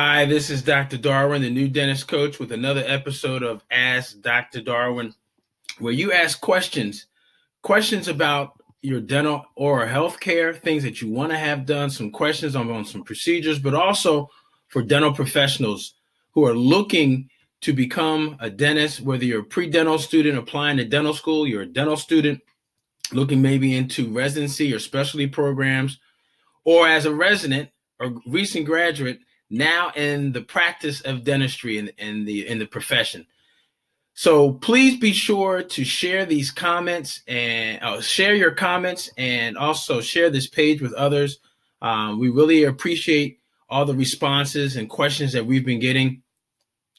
Hi, this is Dr. Darwin, the new dentist coach, with another episode of Ask Dr. Darwin, where you ask questions, questions about your dental or health care, things that you want to have done, some questions on, on some procedures, but also for dental professionals who are looking to become a dentist, whether you're a pre-dental student applying to dental school, you're a dental student looking maybe into residency or specialty programs, or as a resident or recent graduate now in the practice of dentistry in, in the in the profession. So please be sure to share these comments and uh, share your comments and also share this page with others. Um, we really appreciate all the responses and questions that we've been getting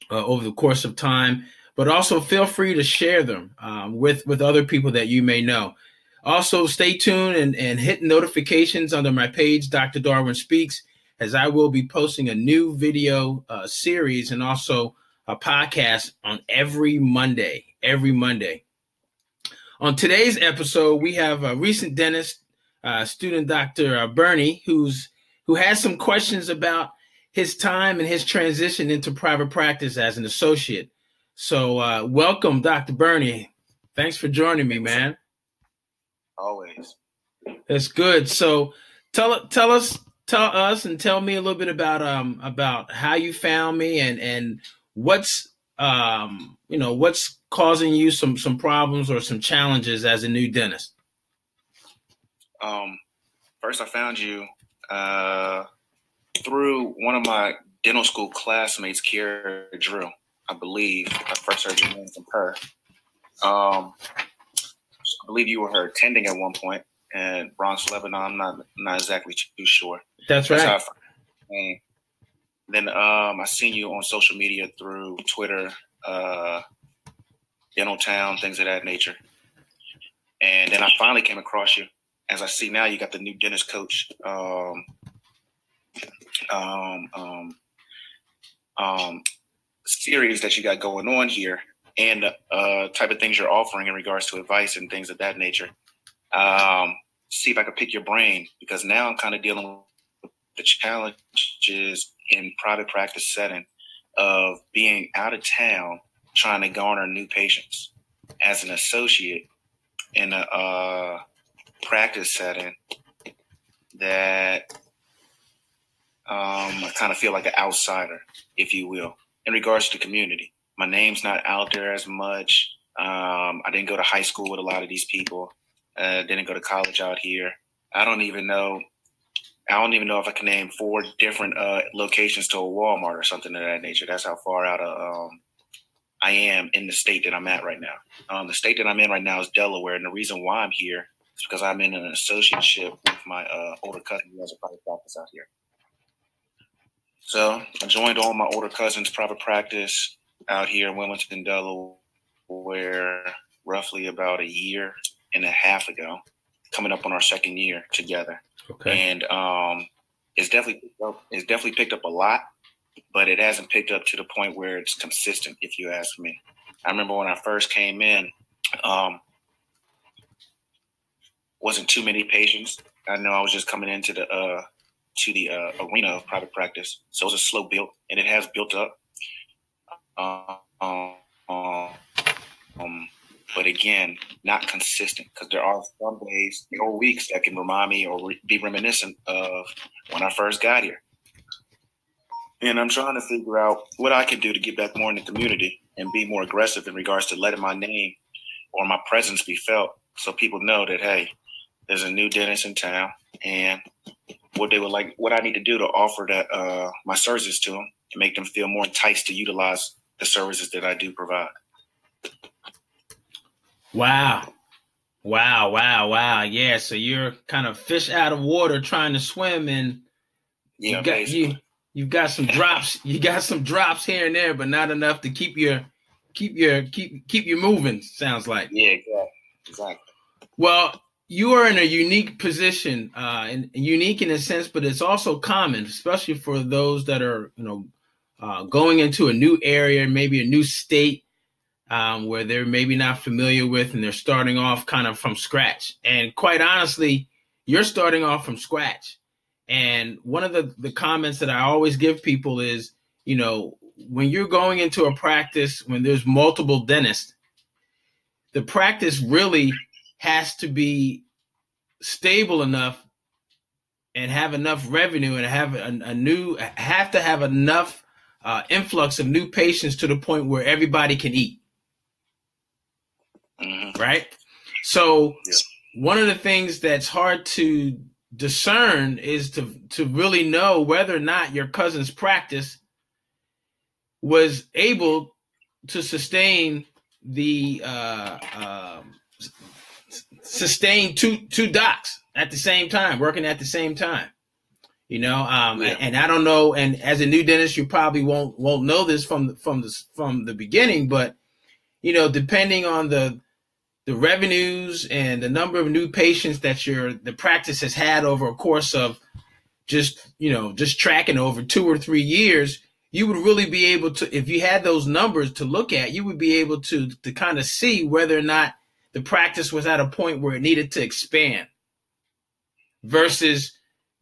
uh, over the course of time. But also feel free to share them um, with with other people that you may know. Also, stay tuned and, and hit notifications under my page, Dr. Darwin Speaks as I will be posting a new video uh, series and also a podcast on every Monday. Every Monday. On today's episode, we have a recent dentist, uh, student Dr. Uh, Burney, who's who has some questions about his time and his transition into private practice as an associate. So, uh, welcome, Dr. Burney. Thanks for joining me, man. Always. That's good. So, tell tell us tell us and tell me a little bit about um about how you found me and and what's um you know what's causing you some some problems or some challenges as a new dentist? Um first i found you uh through one of my dental school classmates Kiera Drew i believe i first heard your name from her um i believe you were her attending at one point in Bronx, Lebanon. I'm not not exactly too sure. That's, That's right. And then um, I seen you on social media through Twitter, uh, Dentaltown, things of that nature. And then I finally came across you. As I see now, you got the new dentist coach um, um, um, um, series that you got going on here, and uh, type of things you're offering in regards to advice and things of that nature. Um, see if I could pick your brain because now I'm kind of dealing with the challenges in private practice setting of being out of town trying to garner new patients as an associate in a practice setting that um, I kind of feel like an outsider, if you will, in regards to community. My name's not out there as much. Um, I didn't go to high school with a lot of these people. Uh, didn't go to college out here. I don't even know. I don't even know if I can name four different uh, locations to a Walmart or something of that nature. That's how far out of um, I am in the state that I'm at right now. Um, the state that I'm in right now is Delaware, and the reason why I'm here is because I'm in an associateship with my uh, older cousin who has a private practice out here. So I joined all my older cousins' private practice out here in Wilmington, Delaware, roughly about a year and a half ago, coming up on our second year together. Okay. And um, it's definitely it's definitely picked up a lot, but it hasn't picked up to the point where it's consistent. If you ask me, I remember when I first came in, um, wasn't too many patients. I know I was just coming into the uh, to the uh, arena of private practice, so it was a slow build, and it has built up. Uh, um, um, but again, not consistent because there are some days or weeks that can remind me or re- be reminiscent of when I first got here. And I'm trying to figure out what I can do to get back more in the community and be more aggressive in regards to letting my name or my presence be felt so people know that, hey, there's a new dentist in town and what they would like, what I need to do to offer that uh, my services to them and make them feel more enticed to utilize the services that I do provide. Wow. Wow, wow, wow. Yeah, so you're kind of fish out of water trying to swim and yeah, you got you you've got some drops, you got some drops here and there, but not enough to keep your keep your keep keep you moving, sounds like. Yeah, exactly. Exactly. Well, you are in a unique position, uh, and unique in a sense, but it's also common, especially for those that are, you know, uh, going into a new area, maybe a new state, um, where they're maybe not familiar with and they're starting off kind of from scratch. And quite honestly, you're starting off from scratch. And one of the, the comments that I always give people is, you know, when you're going into a practice, when there's multiple dentists, the practice really has to be stable enough and have enough revenue and have a, a new have to have enough uh, influx of new patients to the point where everybody can eat. Mm-hmm. Right. So yeah. one of the things that's hard to discern is to to really know whether or not your cousin's practice was able to sustain the uh, uh, sustain two two docs at the same time, working at the same time. You know, um, yeah. and I don't know. And as a new dentist, you probably won't won't know this from the, from the from the beginning, but you know, depending on the the revenues and the number of new patients that your the practice has had over a course of just you know just tracking over two or three years you would really be able to if you had those numbers to look at you would be able to to kind of see whether or not the practice was at a point where it needed to expand versus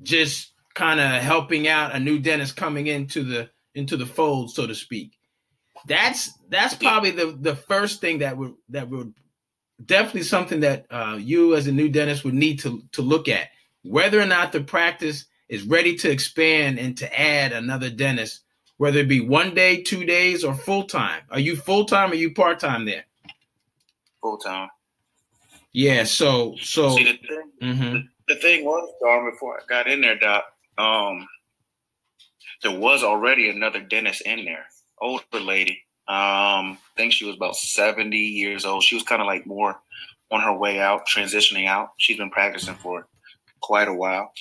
just kind of helping out a new dentist coming into the into the fold so to speak. That's that's probably the the first thing that would that would definitely something that uh, you as a new dentist would need to to look at whether or not the practice is ready to expand and to add another dentist, whether it be one day, two days, or full time. Are you full time or you part time there? Full time. Yeah. So so. See, the, thing, mm-hmm. the, the thing was, Darn, before I got in there, Doc, um, there was already another dentist in there, older lady. Um, I think she was about 70 years old. She was kind of like more on her way out, transitioning out. She's been practicing for quite a while.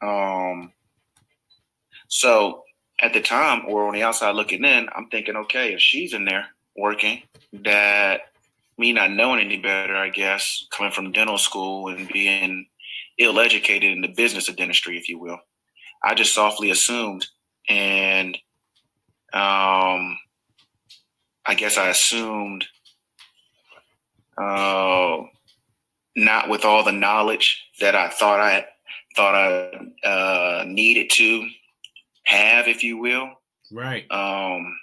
Um, so at the time, or on the outside looking in, I'm thinking, okay, if she's in there working, that me not knowing any better, I guess, coming from dental school and being ill educated in the business of dentistry, if you will, I just softly assumed. And um, I guess I assumed, uh, not with all the knowledge that I thought I thought I uh, needed to have, if you will. Right. Um,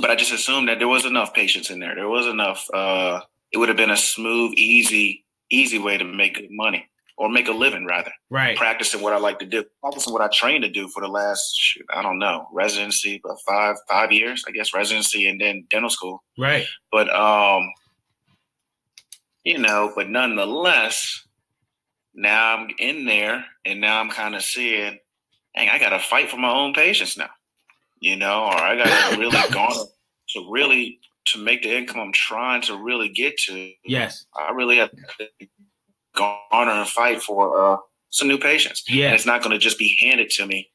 but I just assumed that there was enough patience in there. There was enough. Uh, it would have been a smooth, easy, easy way to make good money or make a living, rather. Right. Practicing what I like to do, practicing what I trained to do for the last, shoot, I don't know, residency, but five five years, I guess, residency and then dental school. Right. But um, you know, but nonetheless, now I'm in there and now I'm kind of seeing, dang, I got to fight for my own patients now, you know, or I got to really garner to really to make the income I'm trying to really get to. Yes, I really have to garner and fight for uh, some new patients. Yeah, and it's not going to just be handed to me,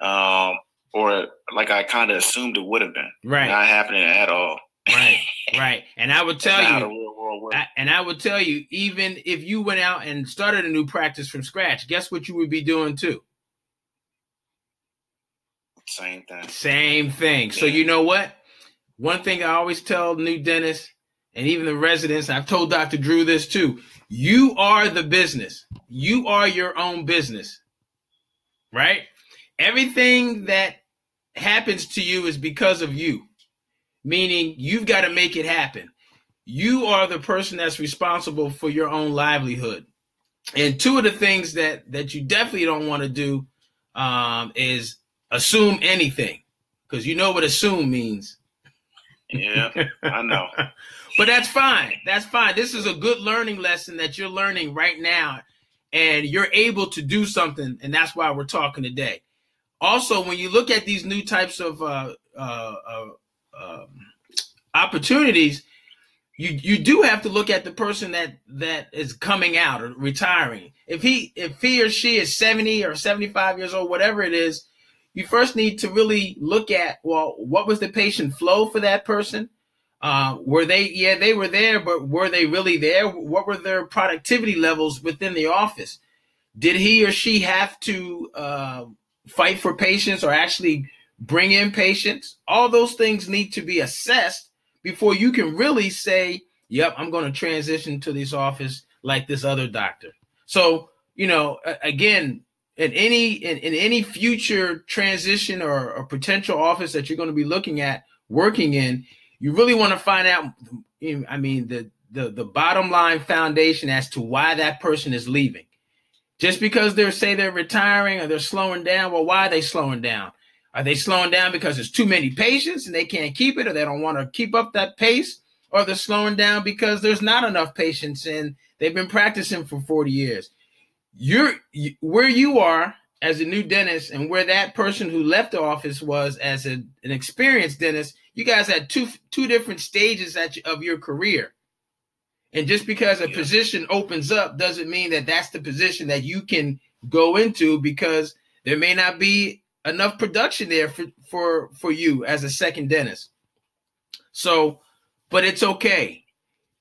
um, or like I kind of assumed it would have been. Right, not happening at all. Right, right. And I would tell you, I, and I would tell you, even if you went out and started a new practice from scratch, guess what you would be doing too? Same thing. Same thing. Yeah. So you know what? One thing I always tell new dentists and even the residents, I've told Dr. Drew this too. You are the business. You are your own business. Right? Everything that happens to you is because of you. Meaning you've got to make it happen you are the person that's responsible for your own livelihood. And two of the things that that you definitely don't want to do um, is assume anything, because you know what assume means. Yeah, I know. but that's fine. That's fine. This is a good learning lesson that you're learning right now, and you're able to do something, and that's why we're talking today. Also, when you look at these new types of uh, uh, uh, um, opportunities, you you do have to look at the person that that is coming out or retiring. If he if he or she is 70 or 75 years old, whatever it is, you first need to really look at well, what was the patient flow for that person? Uh, were they yeah they were there, but were they really there? What were their productivity levels within the office? Did he or she have to uh, fight for patients or actually bring in patients? All those things need to be assessed before you can really say, yep, I'm going to transition to this office like this other doctor. So, you know, again, in any in, in any future transition or, or potential office that you're going to be looking at working in, you really want to find out. I mean, the the the bottom line foundation as to why that person is leaving. Just because they're say they're retiring or they're slowing down, well, why are they slowing down? Are they slowing down because there's too many patients and they can't keep it, or they don't want to keep up that pace, or they're slowing down because there's not enough patients and they've been practicing for 40 years? You're you, where you are as a new dentist and where that person who left the office was as a, an experienced dentist. You guys had two two different stages at, of your career. And just because a yeah. position opens up doesn't mean that that's the position that you can go into because there may not be enough production there for for for you as a second dentist. So, but it's okay.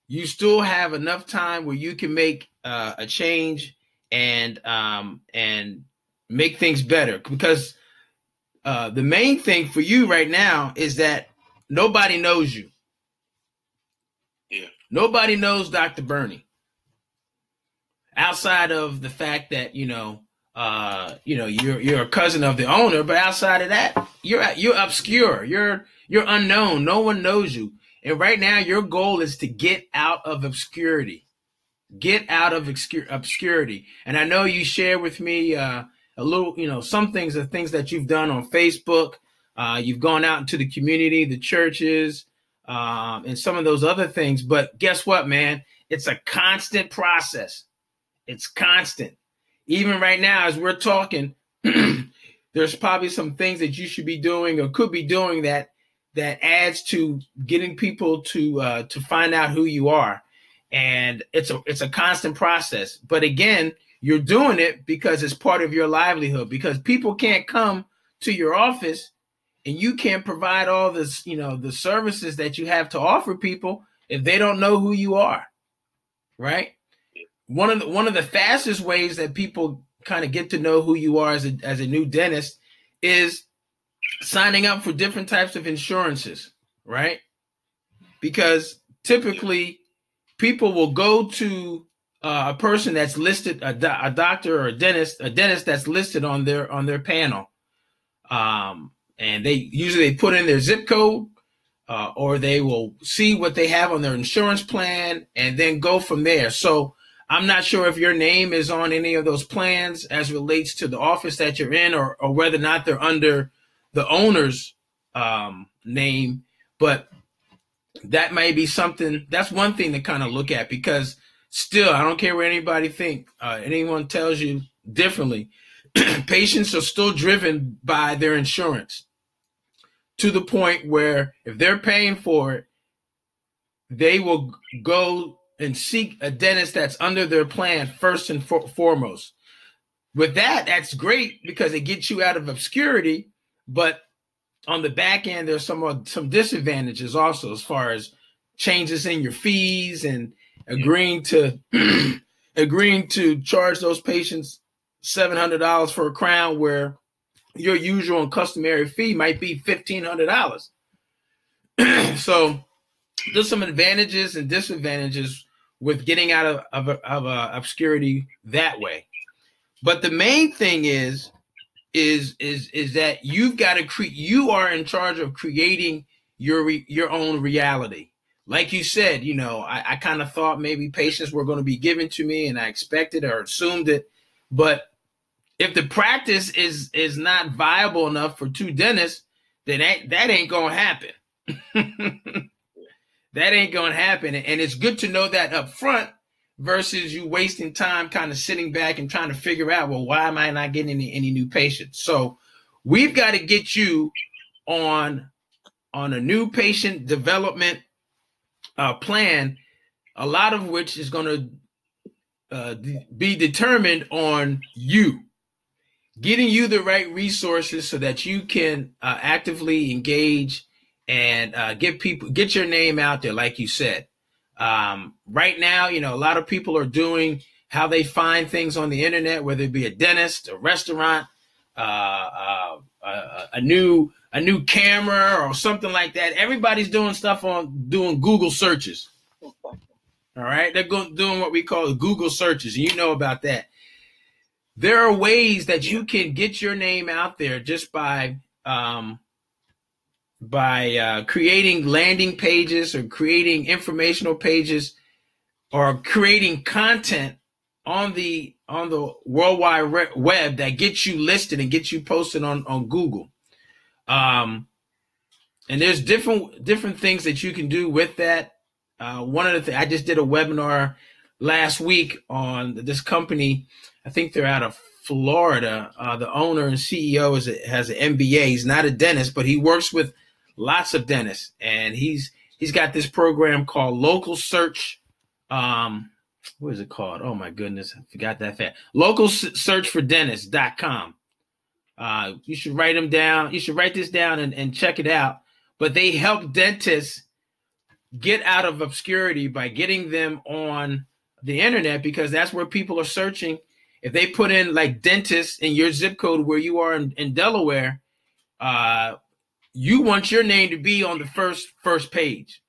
You still have enough time where you can make uh, a change and um and make things better because uh, the main thing for you right now is that nobody knows you. Yeah. Nobody knows Dr. Burney. Outside of the fact that, you know, uh, you know, you're you're a cousin of the owner, but outside of that, you're you're obscure. You're you're unknown. No one knows you. And right now your goal is to get out of obscurity. Get out of obscurity. And I know you share with me uh, a little, you know, some things are things that you've done on Facebook. Uh, you've gone out into the community, the churches, um, and some of those other things. But guess what, man? It's a constant process. It's constant. Even right now, as we're talking, there's probably some things that you should be doing or could be doing that that adds to getting people to uh, to find out who you are. And it's a it's a constant process. But again, you're doing it because it's part of your livelihood. Because people can't come to your office and you can't provide all this, you know, the services that you have to offer people if they don't know who you are. Right? One of the one of the fastest ways that people kind of get to know who you are as a as a new dentist is signing up for different types of insurances, right? Because typically people will go to uh, a person that's listed a, do- a, doctor or a dentist a dentist that's listed on their on their panel um, and they usually they put in their zip code uh, or they will see what they have on their insurance plan and then go from there so i'm not sure if your name is on any of those plans as relates to the office that you're in or, or whether or not they're under the owner's um, name but that may be something that's one thing to kind of look at because Still, I don't care what anybody think. Uh, anyone tells you differently. Patients are still driven by their insurance to the point where if they're paying for it, they will go and seek a dentist that's under their plan first and for- foremost. With that, that's great because it gets you out of obscurity. But on the back end, there's some uh, some disadvantages also as far as changes in your fees and agreeing to agreeing to charge those patients seven hundred dollars for a crown, where your usual and customary fee might be fifteen hundred dollars. so there's some advantages and disadvantages with getting out of, of, of uh, obscurity that way. But the main thing is is is is that you've got to create you are in charge of creating your your own reality like you said, you know, I, I kind of thought maybe patients were going to be given to me and I expected or assumed it. But if the practice is is not viable enough for two dentists, then that, that ain't gonna happen. that ain't gonna happen. And it's good to know that up front versus you wasting time kind of sitting back and trying to figure out, well, why am I not getting any, any new patients? So we've got to get you on on a new patient development uh, plan, a lot of which is going to uh, be determined on you getting you the right resources so that you can uh, actively engage and uh, get people get your name out there like you said um, right now you know a lot of people are doing how they find things on the internet whether it be a dentist a restaurant uh, uh, uh a new a new camera or something like that. Everybody's doing stuff on doing Google searches. All right, they're going doing what we call Google searches, you know about that. There are ways that you can get your name out there just by um, by uh, creating landing pages or creating informational pages or creating content on the on the world wide web that gets you listed and gets you posted on on Google. Um, and there's different different things that you can do with that. Uh, one of the things I just did a webinar last week on this company. I think they're out of Florida. Uh, the owner and CEO is a, has an MBA. He's not a dentist, but he works with lots of dentists, and he's he's got this program called Local Search. Um, what is it called? Oh my goodness, I forgot that fact. Local Search for Dentist.com. Uh, you should write them down. You should write this down and, and check it out. But they help dentists get out of obscurity by getting them on the internet because that's where people are searching. If they put in like dentist in your zip code where you are in, in Delaware, uh, you want your name to be on the first first page.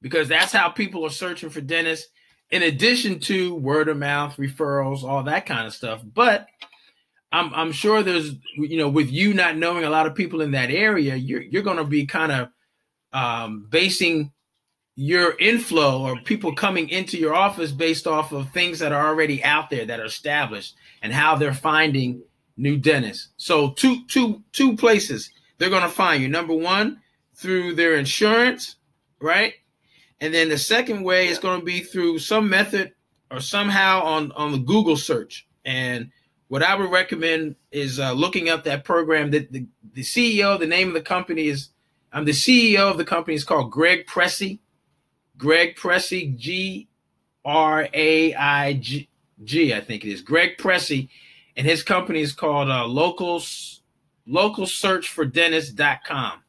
Because that's how people are searching for dentists in addition to word of mouth referrals all that kind of stuff. But i'm i'm sure there's you know with you not knowing a lot of people in that area you're you're going to be kind of um, basing your inflow or people coming into your office based off of things that are already out there that are established and how they're finding new dentists so two two two places they're going to find you. Number one, through their insurance, right? And then the second way is going to be through some method or somehow on, on the Google search. And what I would recommend is uh, looking up that program. That the, the CEO, the name of the company is, I'm the CEO of the company is called Greg Presti. Greg Presti, G R A I G G, I think it is. Greg Presti, and his company is called uh, Locals local search for dentist.com.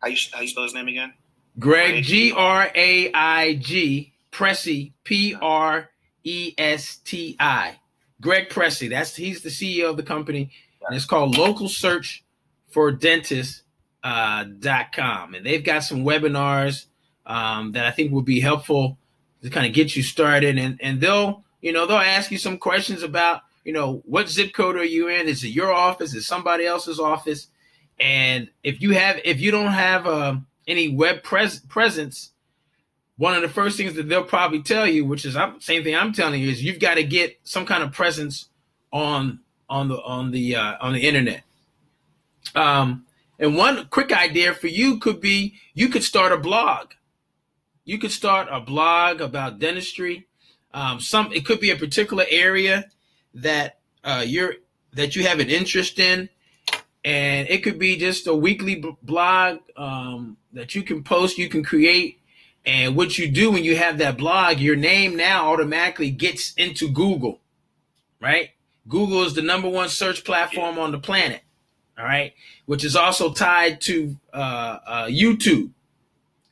How you, how you spell his name again? Greg, G R A I G, Presti, P R E S T I. Greg Presti. That's he's the CEO of the company, and it's called Local Search for Dentist uh. And they've got some webinars um, that I think will be helpful to kind of get you started. And and they'll you know they'll ask you some questions about you know, what zip code are you in? Is it your office? Is somebody else's office? And if you have, if you don't have uh, any web pres- presence, one of the first things that they'll probably tell you, which is I'm, same thing I'm telling you, is you've got to get some kind of presence on on the on the uh, on the internet. Um, and one quick idea for you could be you could start a blog. You could start a blog about dentistry. Um, some it could be a particular area that uh, you're that you have an interest in, and it could be just a weekly b- blog um, that you can post, you can create. And what you do when you have that blog, your name now automatically gets into Google, right? Google is the number one search platform on the planet, all right, which is also tied to uh, uh, YouTube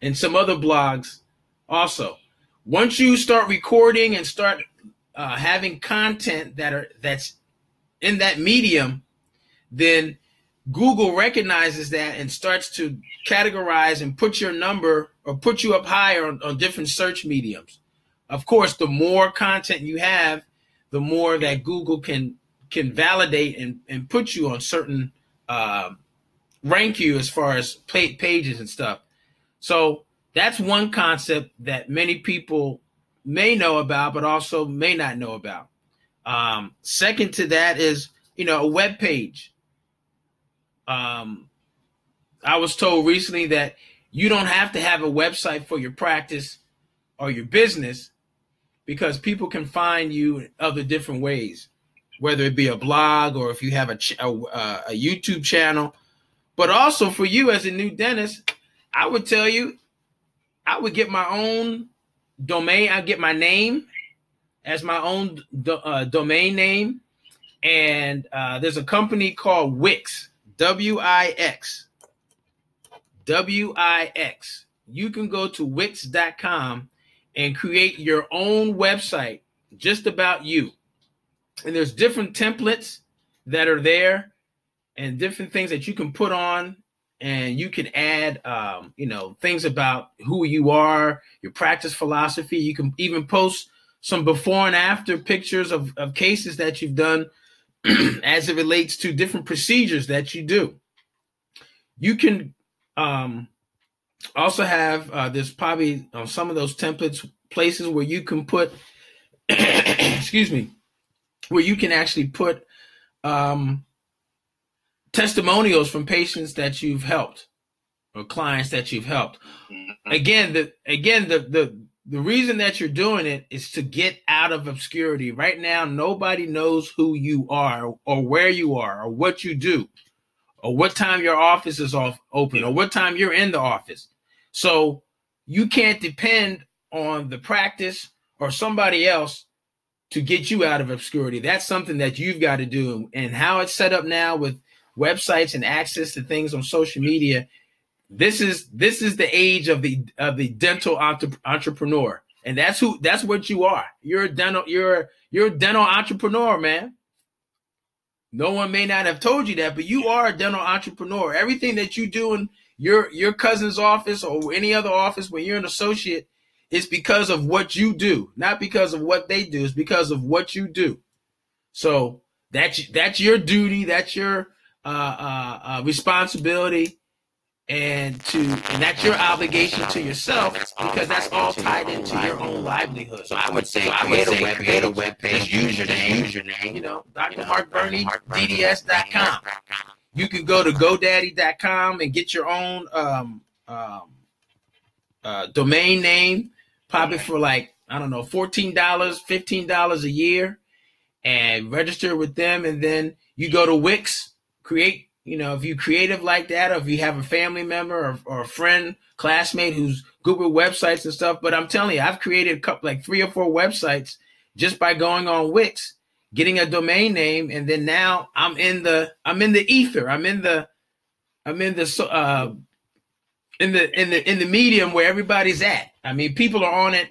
and some other blogs also. Once you start recording and start uh, having content that are that's in that medium, then Google recognizes that and starts to categorize and put your number or put you up higher on, on different search mediums. Of course, the more content you have, the more that Google can can validate and, and put you on certain uh, rank you as far as pages and stuff. So that's one concept that many people may know about, but also may not know about. Um, second to that is, you know, a web page. Um, I was told recently that you don't have to have a website for your practice or your business because people can find you in other different ways, whether it be a blog or if you have a, ch- a, a YouTube channel. But also for you as a new dentist, I would tell you, I would get my own domain. I get my name as my own do, uh, domain name, and uh, there's a company called Wix, W I X, W I X. You can go to Wix.com and create your own website just about you. And there's different templates that are there and different things that you can put on and you can add um, you know things about who you are your practice philosophy you can even post some before and after pictures of, of cases that you've done as it relates to different procedures that you do. You can um, also have uh, there's probably uh, some of those templates places where you can put excuse me where you can actually put um, testimonials from patients that you've helped or clients that you've helped. Mm-hmm. Again, the again the the the reason that you're doing it is to get out of obscurity. Right now, nobody knows who you are or where you are or what you do or what time your office is off open or what time you're in the office. So you can't depend on the practice or somebody else to get you out of obscurity. That's something that you've got to do. And how it's set up now with websites and access to things on social media, this is this is the age of the of the dental entre- entrepreneur. And that's who that's what you are. You're a dental you're you're a dental entrepreneur, man. No one may not have told you that, but you are a dental entrepreneur. Everything that you do in your your cousin's office or any other office when you're an associate is because of what you do, not because of what they do. It's because of what you do. So that's that's your duty. That's your uh, uh, uh, responsibility, and to and that's your obligation to yourself because that's all tied into your own livelihood. So I would say, I would say web create a web page, use your name, use your name. You know, Dr. Mark Burney, DDS.com. You can go to GoDaddy.com and get your own um, um, uh, domain name, probably for like I don't know, fourteen dollars, fifteen dollars a year, and register with them, and then you go to Wix create, you know, if you're creative like that, or if you have a family member or, or a friend, classmate who's good with websites and stuff. But I'm telling you, I've created a couple, like three or four websites just by going on Wix, getting a domain name, and then now I'm in the, I'm in the ether. I'm in the, I'm in the, uh, in the, in the, in the medium where everybody's at. I mean, people are on it,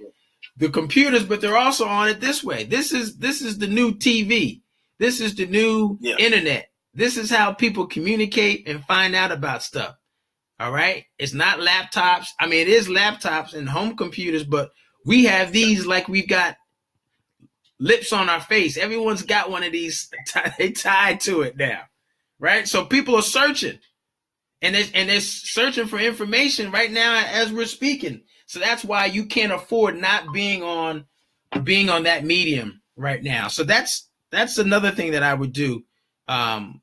the computers, but they're also on it this way. This is, this is the new TV. This is the new yeah. internet. This is how people communicate and find out about stuff. All right. It's not laptops. I mean, it is laptops and home computers, but we have these like we've got lips on our face. Everyone's got one of these. They tied to it now. Right. So people are searching and they're, and they're searching for information right now as we're speaking. So that's why you can't afford not being on being on that medium right now. So that's that's another thing that I would do um,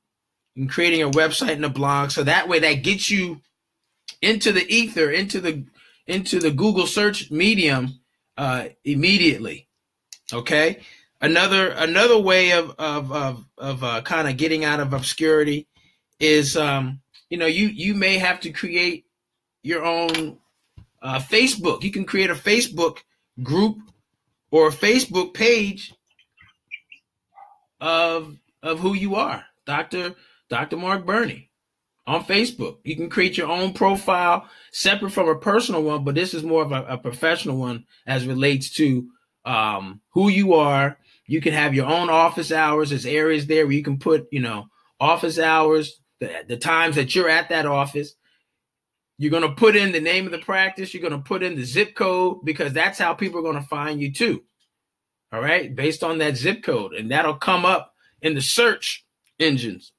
and creating a website and a blog. So that way, that gets you into the ether, into the into the Google search medium uh, immediately. Okay. Another another way of of of, of uh, kind of getting out of obscurity is um, you know you you may have to create your own uh, Facebook. You can create a Facebook group or a Facebook page of of who you are. Dr. Dr. Mark Burney on Facebook. You can create your own profile separate from a personal one, but this is more of a, a professional one as relates to um, who you are. You can have your own office hours. There's areas there where you can put, you know, office hours, the, the times that you're at that office. You're going to put in the name of the practice. You're going to put in the zip code because that's how people are going to find you too. All right, based on that zip code. And that'll come up in the search engines.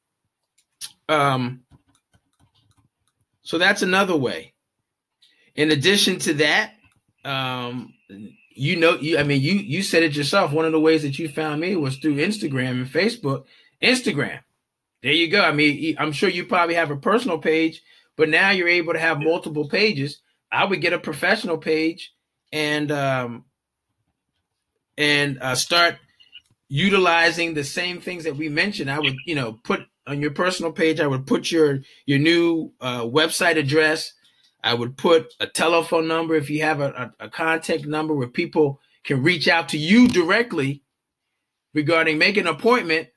Um, so that's another way. In addition to that, um, you know, you I mean, you you said it yourself. One of the ways that you found me was through Instagram and Facebook. Instagram, there you go. I mean, I'm sure you probably have a personal page, but now you're able to have multiple pages. I would get a professional page and um, and uh, start utilizing the same things that we mentioned. I would, you know, put on your personal page, I would put your your new uh, website address. I would put a telephone number if you have a, a, a contact number where people can reach out to you directly regarding making an appointment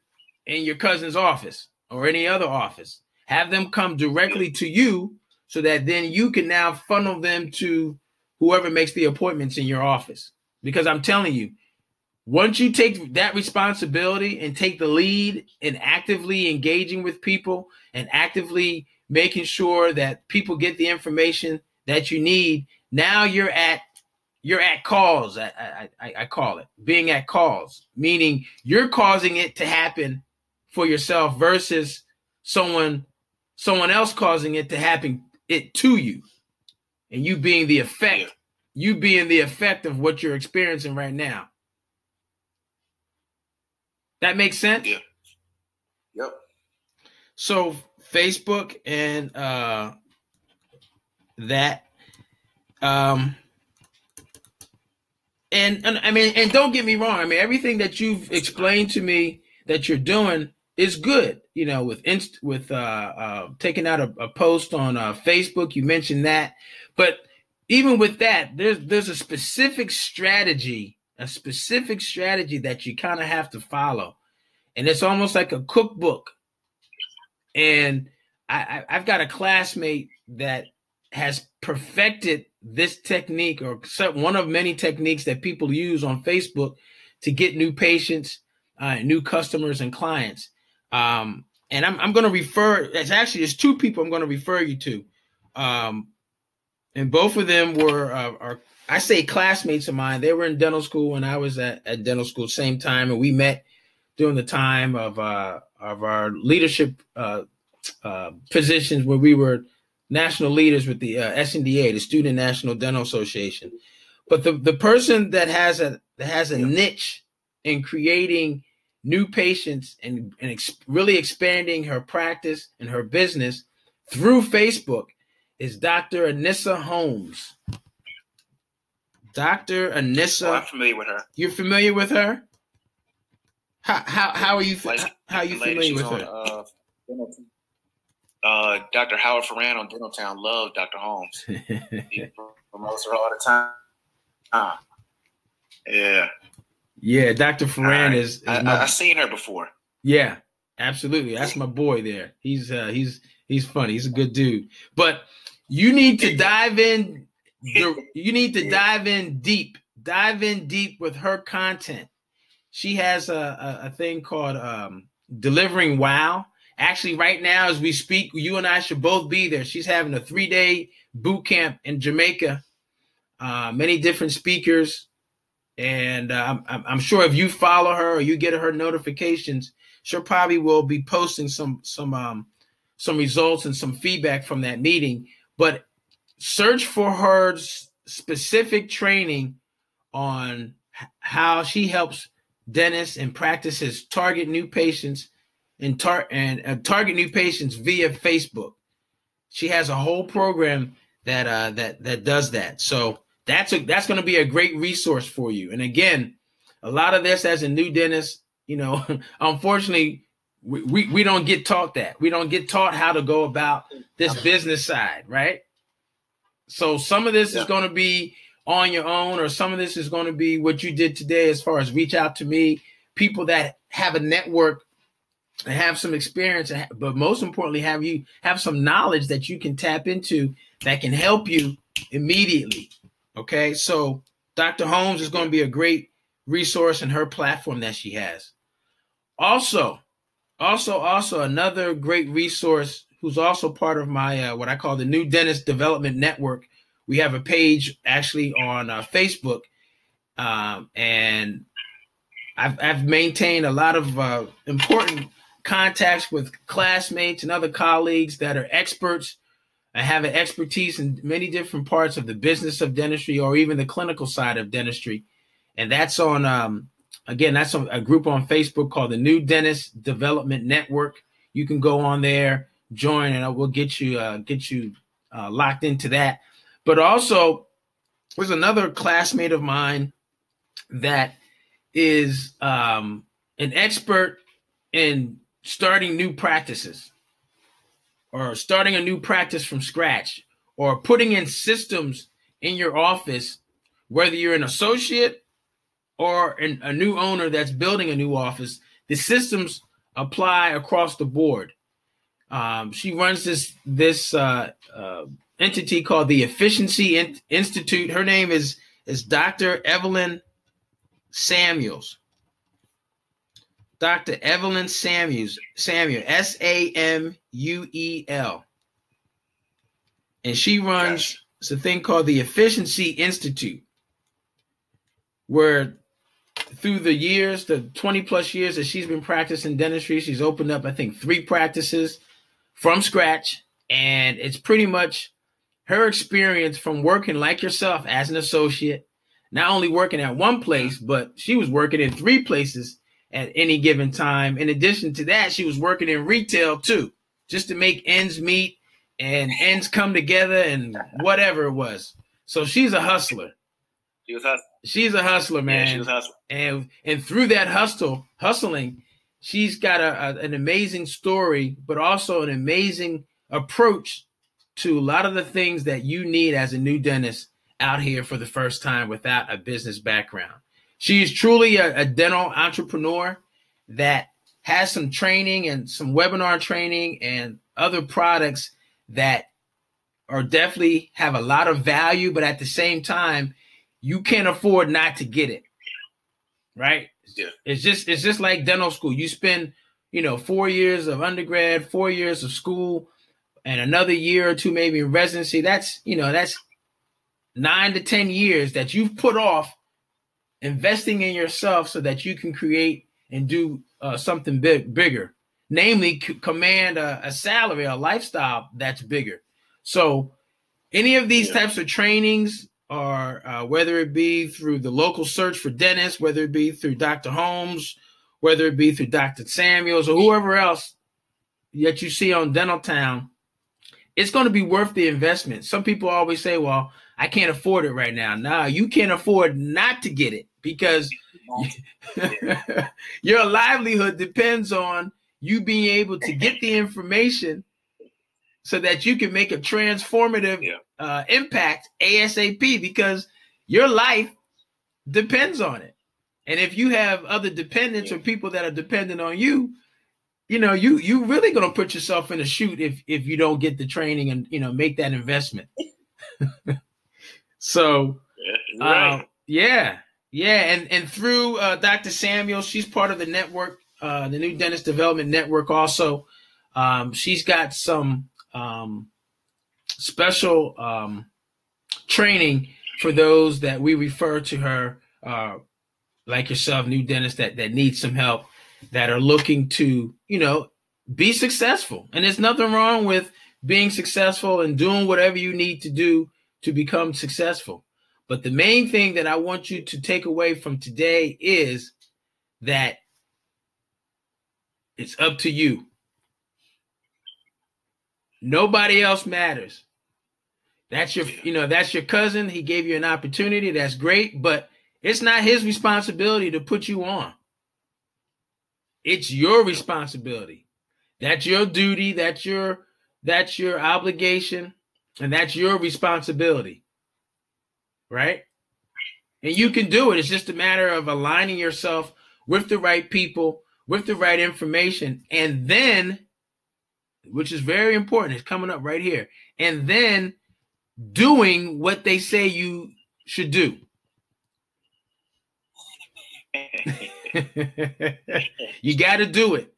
in your cousin's office or any other office. Have them come directly to you so that then you can now funnel them to whoever makes the appointments in your office. Because I'm telling you, once you take that responsibility and take the lead in actively engaging with people and actively making sure that people get the information that you need, now you're at you're at cause. I, I, I call it being at cause, meaning you're causing it to happen for yourself versus someone someone else causing it to happen it to you, and you being the effect, you being the effect of what you're experiencing right now. That makes sense. Yeah. Yep. So Facebook and uh that um and, and I mean, and don't get me wrong. I mean, everything that you've explained to me that you're doing is good. You know, with inst with uh, uh taking out a, a post on uh, Facebook, you mentioned that, but even with that, there's there's a specific strategy, a specific strategy that you kind of have to follow, and it's almost like a cookbook. And I, I I've got a classmate that has perfected this technique or one of many techniques that people use on Facebook to get new patients, uh, new customers, and clients. Um, and I'm, I'm going to refer. It's actually there's two people I'm going to refer you to, um, and both of them were uh, are I say classmates of mine. They were in dental school when I was at, at dental school, same time, and we met during the time of uh, of our leadership uh, uh, positions where we were national leaders with the uh, SNDA, the Student National Dental Association. But the, the person that has a that has a yeah. niche in creating new patients and, and ex- really expanding her practice and her business through Facebook is Dr. Anissa Holmes. Dr. Anissa. Oh, I'm familiar with her. You're familiar with her? How how how are you how are you familiar with her? Uh, uh, Dr. Howard Farran on Dentaltown loved Dr. Holmes. he promotes her all the time. Ah, yeah. Yeah, Dr. Farran right. is, is I, my, I, seen her before. Yeah, absolutely. That's my boy there. He's uh he's he's funny. He's a good dude. But you need to dive in you need to dive in deep. Dive in deep with her content. She has a, a, a thing called um, delivering wow Actually, right now, as we speak, you and I should both be there. She's having a three day boot camp in Jamaica, uh, many different speakers. And uh, I'm, I'm sure if you follow her or you get her notifications, she'll probably will be posting some some um, some results and some feedback from that meeting. But search for her specific training on how she helps dentists and practices target new patients and, tar- and uh, target new patients via Facebook. She has a whole program that uh, that that does that. So that's a that's going to be a great resource for you. And again, a lot of this as a new dentist, you know, unfortunately, we, we, we don't get taught that. We don't get taught how to go about this business side, right? So some of this yeah. is going to be on your own, or some of this is going to be what you did today as far as reach out to me, people that have a network that have some experience, but most importantly, have you have some knowledge that you can tap into that can help you immediately. Okay, so Dr. Holmes is going to be a great resource in her platform that she has. Also, also, also another great resource who's also part of my uh, what I call the New Dentist Development Network. We have a page actually on uh, Facebook, um, and I've, I've maintained a lot of uh, important contacts with classmates and other colleagues that are experts and have an expertise in many different parts of the business of dentistry or even the clinical side of dentistry. And that's on, um, again, that's a group on Facebook called the New Dentist Development Network. You can go on there, join, and we'll get you uh, get you uh, locked into that. But also, there's another classmate of mine that is um, an expert in starting new practices or starting a new practice from scratch or putting in systems in your office, whether you're an associate or an, a new owner that's building a new office, the systems apply across the board. Um, she runs this this uh, uh, entity called the Efficiency In- Institute. Her name is is Dr. Evelyn Samuels. Dr. Evelyn Samuels, Samuel, S A M U E L. And she runs it's a thing called the Efficiency Institute. where through the years, the 20 plus years that she's been practicing dentistry, she's opened up, I think, three practices from scratch. And it's pretty much her experience from working like yourself as an associate, not only working at one place, but she was working in three places at any given time. In addition to that, she was working in retail too, just to make ends meet and ends come together and whatever it was. So she's a hustler. She was hustling. She's a hustler, man. Yeah, she was hustling. And and through that hustle, hustling, she's got a, a, an amazing story, but also an amazing approach to a lot of the things that you need as a new dentist out here for the first time without a business background. She is truly a, a dental entrepreneur that has some training and some webinar training and other products that are definitely have a lot of value, but at the same time, you can't afford not to get it. Right? Yeah. It's just it's just like dental school. You spend, you know, four years of undergrad, four years of school, and another year or two maybe in residency. That's you know, that's nine to ten years that you've put off investing in yourself so that you can create and do uh, something big bigger namely c- command a, a, salary, a lifestyle that's bigger. So, any of these yeah. types of trainings, or uh, whether it be through the local search for dentists, whether it be through Dr. Holmes, whether it be through Dr. Samuels, or whoever else that you see on Dentaltown, it's going to be worth the investment. Some people always say, well, I can't afford it right now. Now you can't afford not to get it because your livelihood depends on you being able to get the information so that you can make a transformative yeah. uh, impact ASAP because your life depends on it. And if you have other dependents yeah. or people that are dependent on you, you know, you you really gonna put yourself in a shoot if if you don't get the training and you know make that investment. so, yeah, right. uh, yeah, yeah, and and through uh, Dr. Samuel, she's part of the network uh, the new dentist development network. Also, um, she's got some um, special um, training for those that we refer to her, uh, like yourself, new dentists that that need some help, that are looking to you know be successful. And there's nothing wrong with being successful and doing whatever you need to do to become successful. But the main thing that I want you to take away from today is that it's up to you. Nobody else matters. That's your, you know, that's your cousin. He gave you an opportunity. That's great, but it's not his responsibility to put you on. It's your responsibility. That's your duty. That's your that's your obligation, and that's your responsibility. Right? And you can do it. It's just a matter of aligning yourself with the right people with the right information, and then, which is very important, it's coming up right here, and then doing what they say you should do. you got to do it.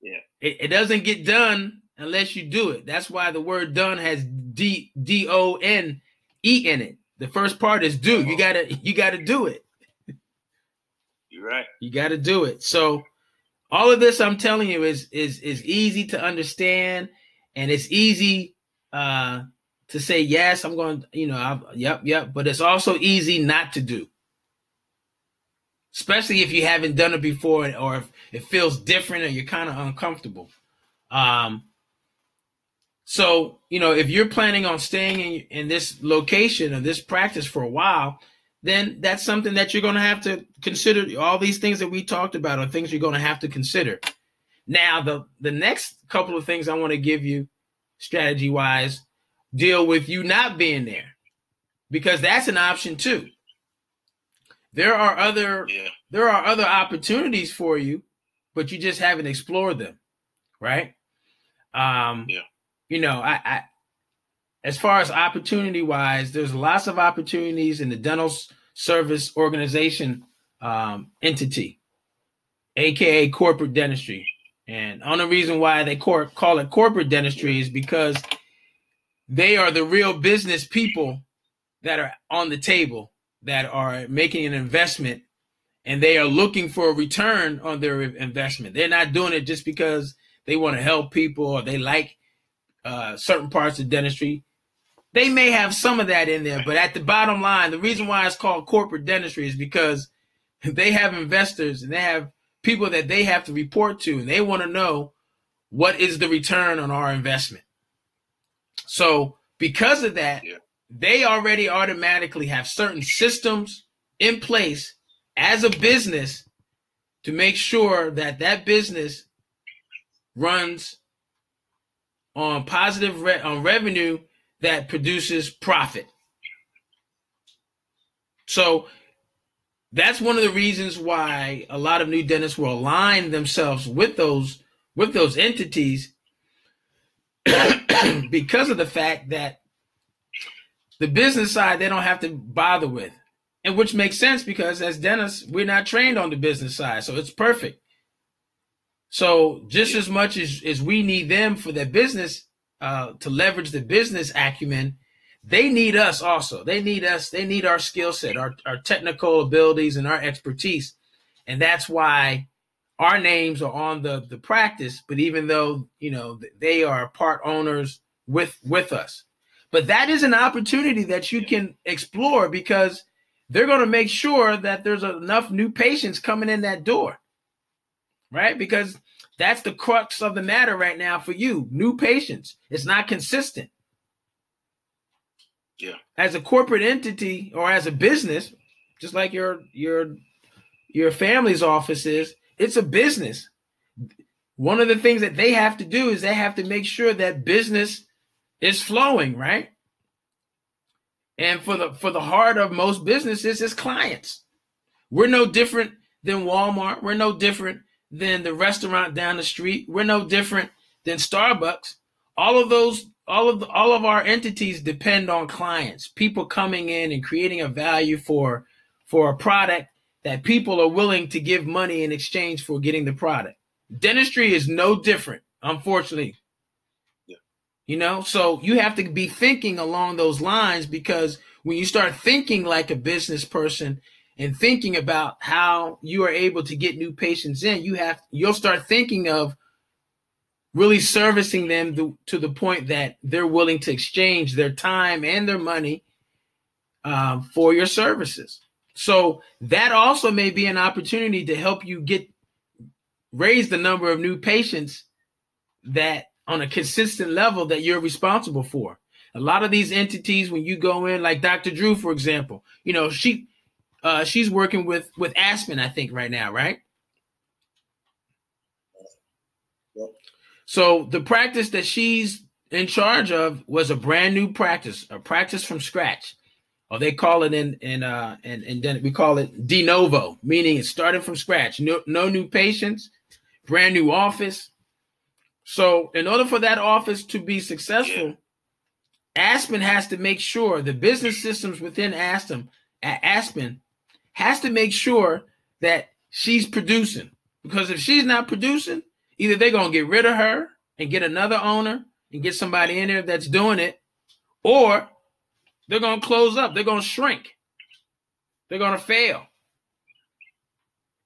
Yeah. It, it, doesn't get done unless you do it. That's why the word done has D D O N E in it. The first part is do. You gotta you gotta do it. You're right. You got to do it. So all of this I'm telling you is is is easy to understand and it's easy uh to say yes, I'm going, you know, I, yep, yep, but it's also easy not to do. Especially if you haven't done it before or if it feels different or you're kind of uncomfortable. Um so, you know, if you're planning on staying in, in this location or this practice for a while, then that's something that you're going to have to consider. All these things that we talked about are things you're going to have to consider. Now, the the next couple of things I want to give you, strategy wise, deal with you not being there, because that's an option too. There are other yeah. there are other opportunities for you, but you just haven't explored them, right? Um, yeah. You know, I, I as far as opportunity wise, there's lots of opportunities in the dental service organization um, entity, aka corporate dentistry. And only reason why they cor- call it corporate dentistry is because they are the real business people that are on the table. that are making an investment and they are looking for a return on their investment. They're not doing it just because they want to help people or they like uh, certain parts of dentistry. They may have some of that in there, but at the bottom line, the reason why it's called corporate dentistry is because they have investors and they have people that they have to report to, and they want to know what is the return on our investment. So, because of that, yeah. they already automatically have certain systems in place as a business to make sure that that business runs on positive re- on revenue that produces profit. So that's one of the reasons why a lot of new dentists will align themselves with those with those entities because of the fact that the business side they don't have to bother with and which makes sense because as dentists we're not trained on the business side so it's perfect so just as much as, as we need them for their business uh, to leverage the business acumen they need us also. They need us. They need our skill set our, our technical abilities and our expertise. And that's why our names are on the the practice but even though you know they are part owners with with us. But that is an opportunity that you can explore because they're going to make sure that there's enough new patients coming in that door, right? Because that's the crux of the matter right now for you. New patients. It's not consistent. Yeah. As a corporate entity or as a business, just like your your your family's office is, it's a business. One of the things that they have to do is they have to make sure that business is flowing, right? And for the for the heart of most businesses is clients. We're no different than Walmart. We're no different than the restaurant down the street. We're no different than Starbucks. All of those all of the, all of our entities depend on clients, people coming in and creating a value for for a product that people are willing to give money in exchange for getting the product. Dentistry is no different, unfortunately, you know, so you have to be thinking along those lines because when you start thinking like a business person and thinking about how you are able to get new patients in, you have you'll start thinking of really servicing them to, to the point that they're willing to exchange their time and their money um, for your services. So that also may be an opportunity to help you get raise the number of new patients that on a consistent level that you're responsible for. A lot of these entities, when you go in, like Dr. Drew, for example, you know, she uh, she's working with with Aspen, I think, right now, right? Yep. So the practice that she's in charge of was a brand new practice, a practice from scratch. Or they call it in in uh and and then we call it de novo, meaning it started from scratch. No no new patients, brand new office, so, in order for that office to be successful, Aspen has to make sure the business systems within Aspen, Aspen has to make sure that she's producing. Because if she's not producing, either they're going to get rid of her and get another owner and get somebody in there that's doing it, or they're going to close up. They're going to shrink. They're going to fail.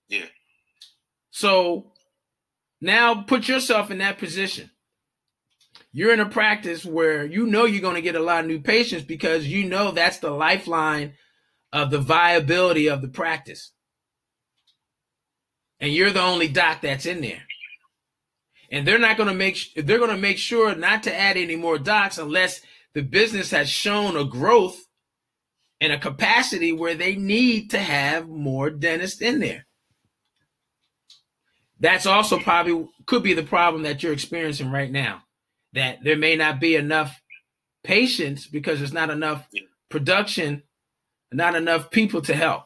Yeah. So now put yourself in that position. You're in a practice where you know you're going to get a lot of new patients because you know that's the lifeline of the viability of the practice. And you're the only doc that's in there. And they're not going to make they're going to make sure not to add any more docs unless the business has shown a growth and a capacity where they need to have more dentists in there that's also probably could be the problem that you're experiencing right now. That there may not be enough patients because there's not enough production, not enough people to help.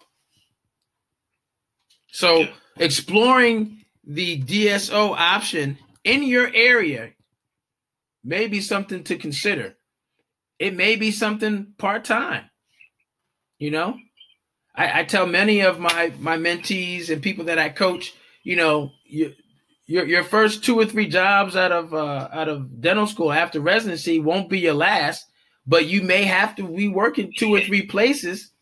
So exploring the DSO option in your area may be something to consider. It may be something part-time. You know, I, I tell many of my my mentees and people that I coach you know, you, your your first two or three jobs out of uh, out of dental school after residency won't be your last, but you may have to be working two or three places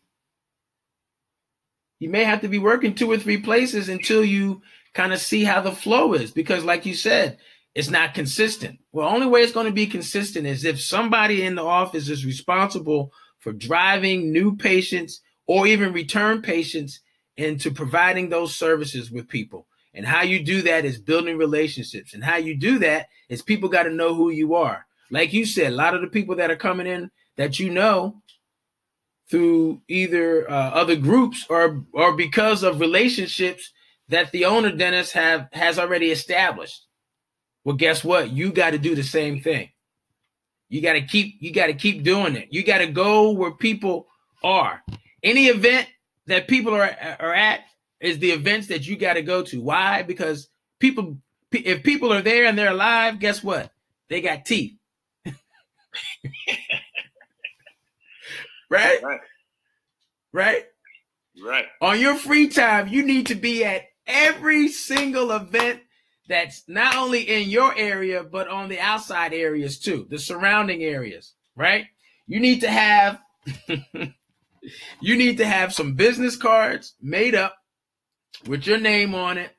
You may have to be working two or three places until you kind of see how the flow is because like you said, it's not consistent. Well, only way it's going to be consistent is if somebody in the office is responsible for driving new patients or even return patients into providing those services with people. And how you do that is building relationships. And how you do that is people got to know who you are. Like you said, a lot of the people that are coming in that you know through either uh, other groups or or because of relationships that the owner dentist have has already established. Well, guess what? You got to do the same thing. You got to keep you got to keep doing it. You got to go where people are. Any event that people are are at is the events that you got to go to. Why? Because people if people are there and they're alive, guess what? They got teeth. right? Right. Right. Right. On your free time, you need to be at every single event that's not only in your area, but on the outside areas too, the surrounding areas, right? You need to have you need to have some business cards made up with your name on it.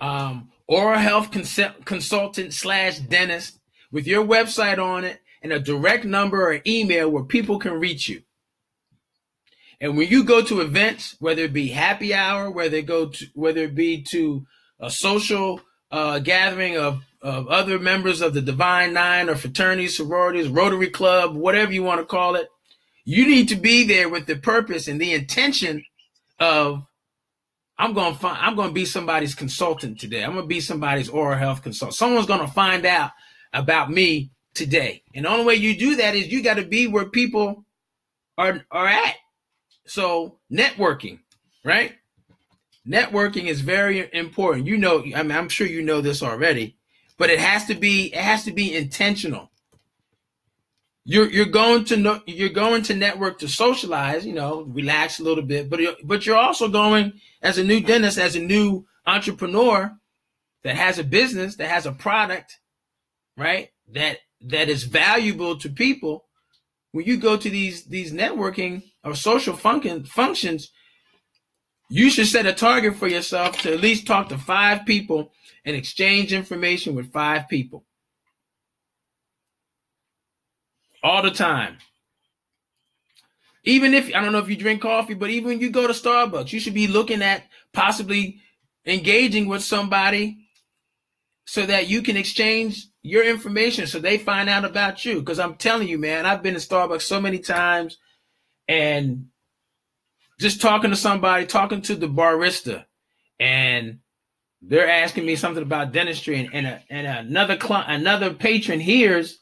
Um, oral health cons- consultant slash dentist with your website on it and a direct number or email where people can reach you. And when you go to events, whether it be happy hour, whether it go to whether it be to a social uh, gathering of, of other members of the Divine Nine or fraternities, sororities, Rotary Club, whatever you want to call it, you need to be there with the purpose and the intention of I'm going to find I'm to be somebody's consultant today. I'm going to be somebody's oral health consultant. Someone's going to find out about me today. And the only way you do that is you got to be where people are are at. So networking, right? Networking is very important. You know, I mean, I'm sure you know this already, but it has to be it has to be intentional. You're you're going to know you're going to network to socialize, you know, relax a little bit, but you're, but you're also going as a new dentist, as a new entrepreneur that has a business, that has a product, right? That that is valuable to people. When you go to these these networking or social function functions, you should set a target for yourself to at least talk to five people and exchange information with five people. All the time. Even if I don't know if you drink coffee, but even when you go to Starbucks, you should be looking at possibly engaging with somebody so that you can exchange your information so they find out about you. Because I'm telling you, man, I've been to Starbucks so many times and just talking to somebody, talking to the barista, and they're asking me something about dentistry, and, and, a, and another client, another patron hears,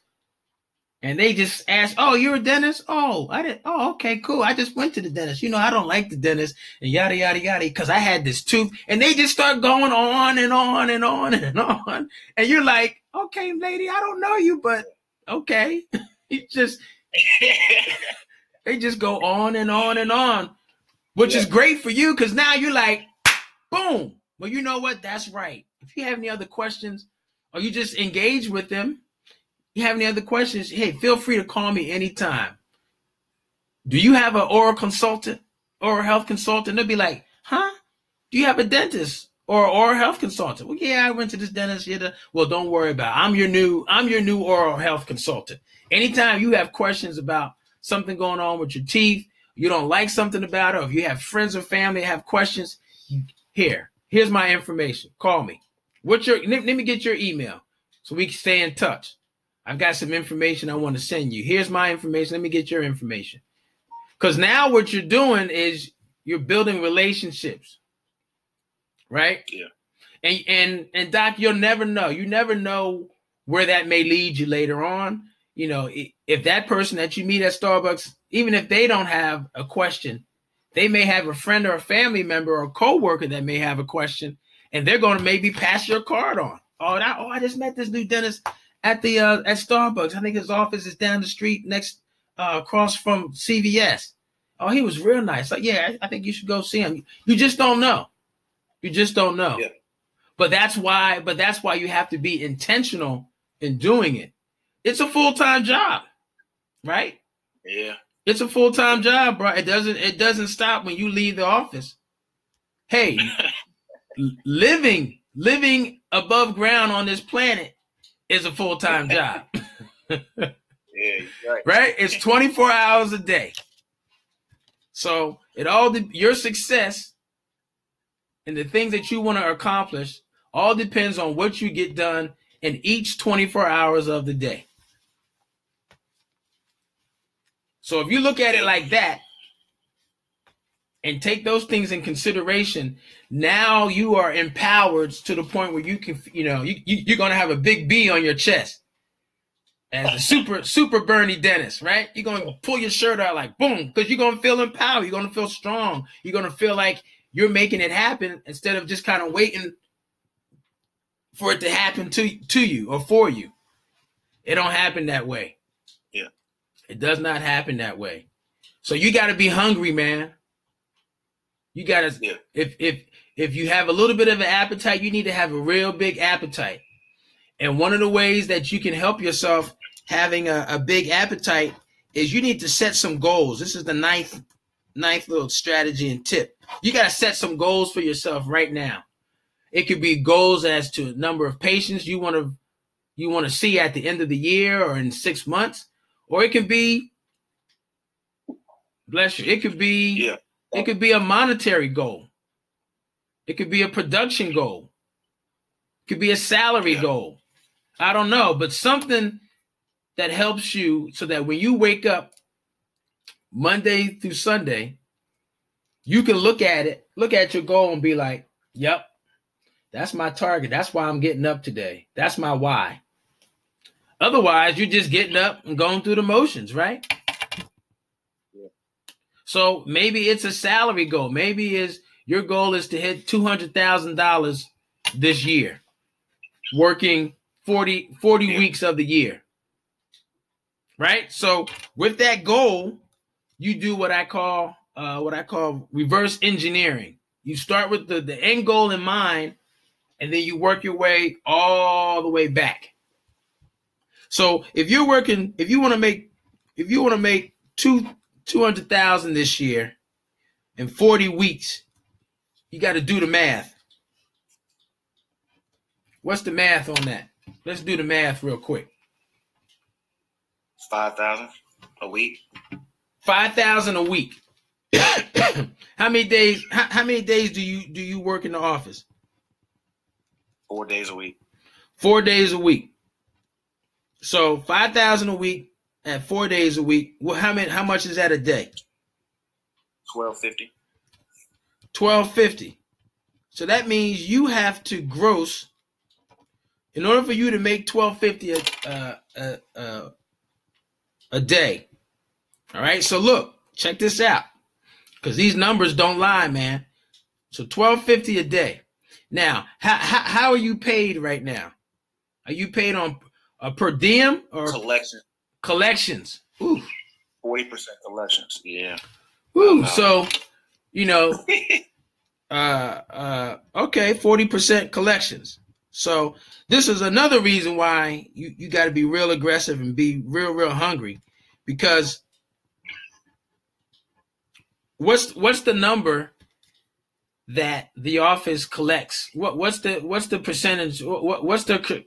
and they just ask, "Oh, you're a dentist? Oh, I did. Oh, okay, cool. I just went to the dentist. You know, I don't like the dentist, and yada yada yada, because I had this tooth." And they just start going on and on and on and on, and you're like, "Okay, lady, I don't know you, but okay." you just they just go on and on and on which yeah. is great for you because now you're like, boom. Well, you know what? That's right. If you have any other questions or you just engage with them, you have any other questions, hey, feel free to call me anytime. Do you have an oral consultant or a health consultant? They'll be like, huh? Do you have a dentist or oral health consultant? Well, yeah, I went to this dentist. Yeah, well, don't worry about it. I'm your new, I'm your new oral health consultant. Anytime you have questions about something going on with your teeth, you don't like something about it, or if you have friends or family have questions, here, here's my information. Call me. What's your let, let me get your email so we can stay in touch. I've got some information I want to send you. Here's my information. Let me get your information. Because now what you're doing is you're building relationships. Right? Yeah. And and and Doc, you'll never know. You never know where that may lead you later on. You know, if that person that you meet at Starbucks even if they don't have a question, they may have a friend or a family member or a coworker that may have a question, and they're going to maybe pass your card on. Oh, that, oh, I just met this new dentist at the uh, at Starbucks. I think his office is down the street next uh, across from CVS. Oh, he was real nice. Like, yeah, I, I think you should go see him. You just don't know. You just don't know. Yeah. But that's why. But that's why you have to be intentional in doing it. It's a full time job, right? Yeah. It's a full time job, bro. It doesn't it doesn't stop when you leave the office. hey, living living above ground on this planet is a full time job. yeah, right. right. It's 24 hours a day. So it all de- your success and the things that you want to accomplish all depends on what you get done in each 24 hours of the day. So if you look at it like that and take those things in consideration, now you are empowered to the point where you can, you know, you, you you're gonna have a big B on your chest as a super super Burney Dennis, right? You're gonna pull your shirt out like boom, because you're gonna feel empowered. You're gonna feel strong. You're gonna feel like you're making it happen instead of just kind of waiting for it to happen to to you or for you. It don't happen that way. Yeah. It does not happen that way. So you got to be hungry, man. You got to Yeah. if if if you have a little bit of an appetite, you need to have a real big appetite. And one of the ways that you can help yourself having a, a big appetite is you need to set some goals. This is the ninth ninth little strategy and tip. You got to set some goals for yourself right now. It could be goals as to a number of patients you want to you want to see at the end of the year or in six months, or it could be bless you. It could be Yeah. it could be a monetary goal. It could be a production goal. It could be a salary Yeah. goal. I don't know, but something that helps you so that when you wake up Monday through Sunday, you can look at it, look at your goal and be like, yep, that's my target. That's why I'm getting up today. That's my why. Otherwise, you're just getting up and going through the motions, right? Yeah. So maybe it's a salary goal. Maybe is your goal is to hit two hundred thousand dollars this year, working 40, 40 Yeah. weeks of the year. Right? So with that goal, you do what I call uh, what I call reverse engineering. You start with the, the end goal in mind, and then you work your way all the way back. So if you're working, if you want to make, if you want to make two two hundred thousand this year in forty weeks, you got to do the math. What's the math on that? Let's do the math real quick. Five thousand a week. Five thousand a week. how many days? How, how many days do you do you work in the office? Four days a week. Four days a week. So five thousand a week at four days a week. Well, how many? How much is that a day? Twelve fifty. Twelve fifty. So that means you have to gross in order for you to make twelve fifty a uh, a, a a day. All right. So look, check this out, because these numbers don't lie, man. So twelve fifty a day. Now, how, how how are you paid right now? Are you paid on a per diem or Collection. collections? Ooh, Forty percent collections. Yeah. ooh. So, you know, uh uh okay 40% collections so this is another reason why you you got to be real aggressive and be real real hungry because what's what's the number that the office collects what what's the what's the percentage what, what's the co-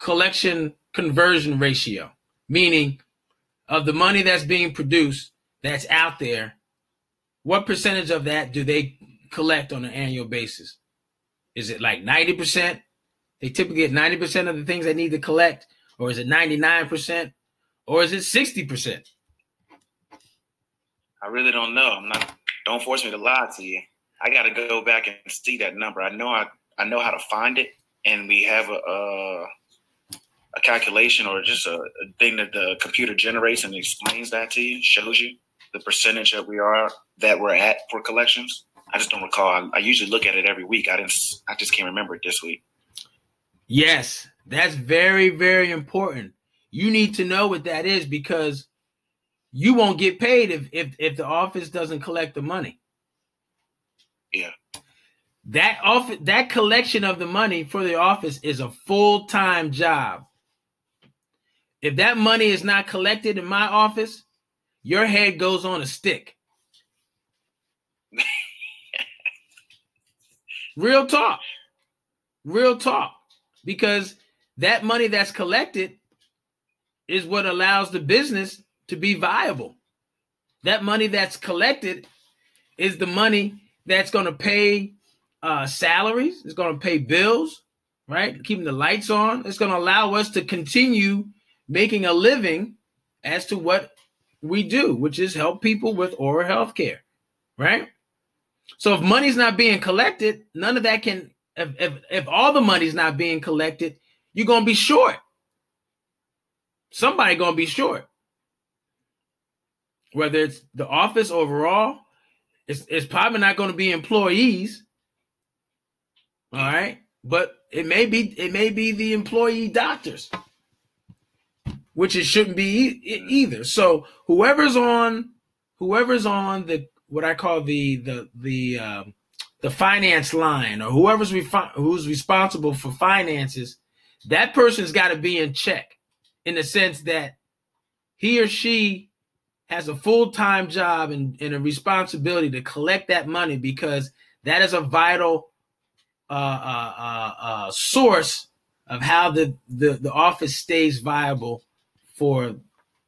collection conversion ratio meaning of the money that's being produced that's out there what percentage of that do they collect on an annual basis? Is it like 90%? They typically get 90% of the things they need to collect, or is it 99%? Or is it 60%? I really don't know. I'm not. Don't force me to lie to you. I got to go back and see that number. I know I I know how to find it, and we have a a, a calculation or just a, a thing that the computer generates and explains that to you, shows you the percentage that we are that we're at for collections. I just don't recall. I, I usually look at it every week. I didn't. I just can't remember it this week. Yes, that's very, very important. You need to know what that is because you won't get paid if if, if the office doesn't collect the money. Yeah. That office that collection of the money for the office is a full-time job. If that money is not collected in my office, your head goes on a stick. Real talk. Real talk. Because that money that's collected is what allows the business to be viable. That money that's collected is the money that's going to pay uh, salaries, it's going to pay bills, right? Keeping the lights on. It's going to allow us to continue making a living as to what we do, which is help people with oral health care, right? So if money's not being collected, none of that can. If if, if all the money's not being collected, you're gonna be short. Somebody gonna be short. Whether it's the office overall, it's it's probably not going to be employees. All right, but it may be it may be the employee doctors, which it shouldn't be e- either. So whoever's on whoever's on the what I call the the the um, the finance line or whoever's refi- who's responsible for finances, that person's got to be in check in the sense that he or she has a full-time job and, and a responsibility to collect that money because that is a vital uh, uh, uh, uh source of how the, the, the office stays viable for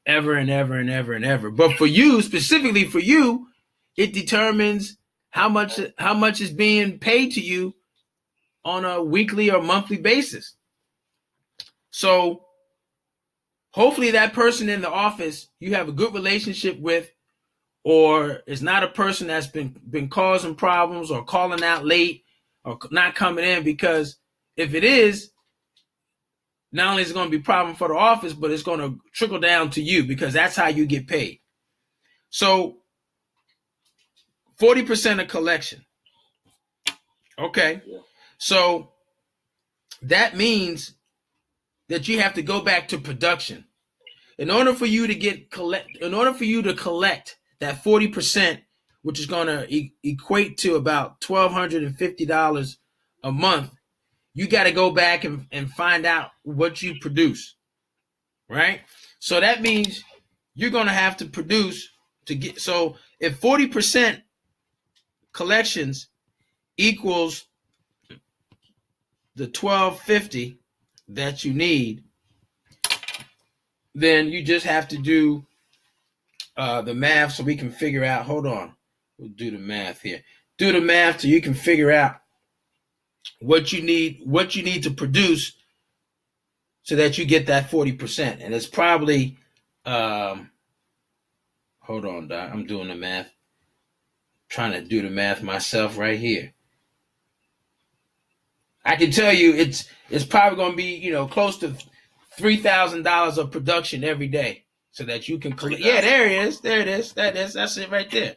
ever and ever and ever and ever. But for you, specifically for you, it determines how much how much is being paid to you on a weekly or monthly basis. So hopefully that person in the office you have a good relationship with or is not a person that's been been causing problems or calling out late or not coming in because if it is not only is it going to be a problem for the office but it's going to trickle down to you because that's how you get paid so 40% of collection. Okay. So that means that you have to go back to production. In order for you to get collect in order for you to collect that 40%, which is going to e- equate to about $1250 a month, you got to go back and, and find out what you produce. Right? So that means you're going to have to produce to get so if 40% collections equals the 1250 that you need, then you just have to do uh, the math so we can figure out. Hold on, we'll do the math here. Do the math so you can figure out what you need, what you need to produce, so that you get that forty percent. And it's probably, um, hold on, Doc. I'm doing the math trying to do the math myself right here. I can tell you it's it's probably going to be you know close to three thousand dollars of production every day, so that you can collect. Yeah, there it is. There it is. That is that's it right there.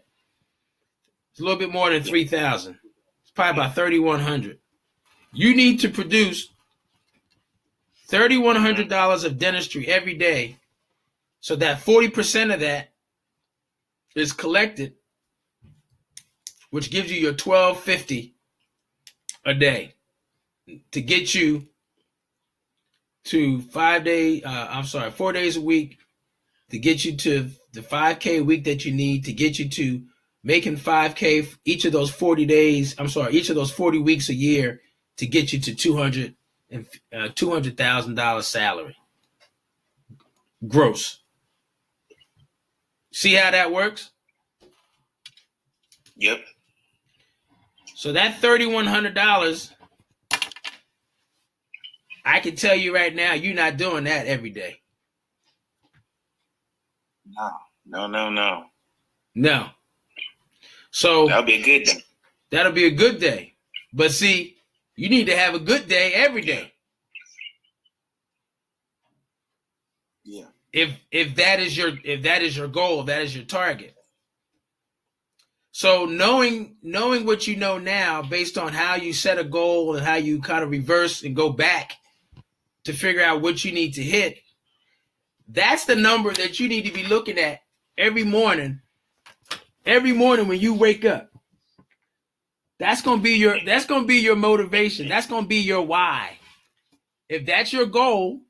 It's a little bit more than three thousand. It's probably about thirty one hundred. You need to produce thirty one hundred dollars of dentistry every day, so that forty percent of that is collected which gives you your 1250 a day to get you to five day uh, i'm sorry four days a week to get you to the 5k a week that you need to get you to making 5k each of those 40 days i'm sorry each of those 40 weeks a year to get you to 200 and uh, $200000 salary gross see how that works yep so that $3,100, I can tell you right now, you're not doing that every day. No, no, no, no. No. So that'll be a good day. That'll be a good day. But see, you need to have a good day every day. Yeah. If if that is your if that is your goal, that is your target. So knowing knowing what you know now, based on how you set a goal and how you kind of reverse and go back to figure out what you need to hit, that's the number that you need to be looking at every morning. Every morning when you wake up. That's gonna be your that's gonna be your motivation. That's gonna be your why. If that's your goal,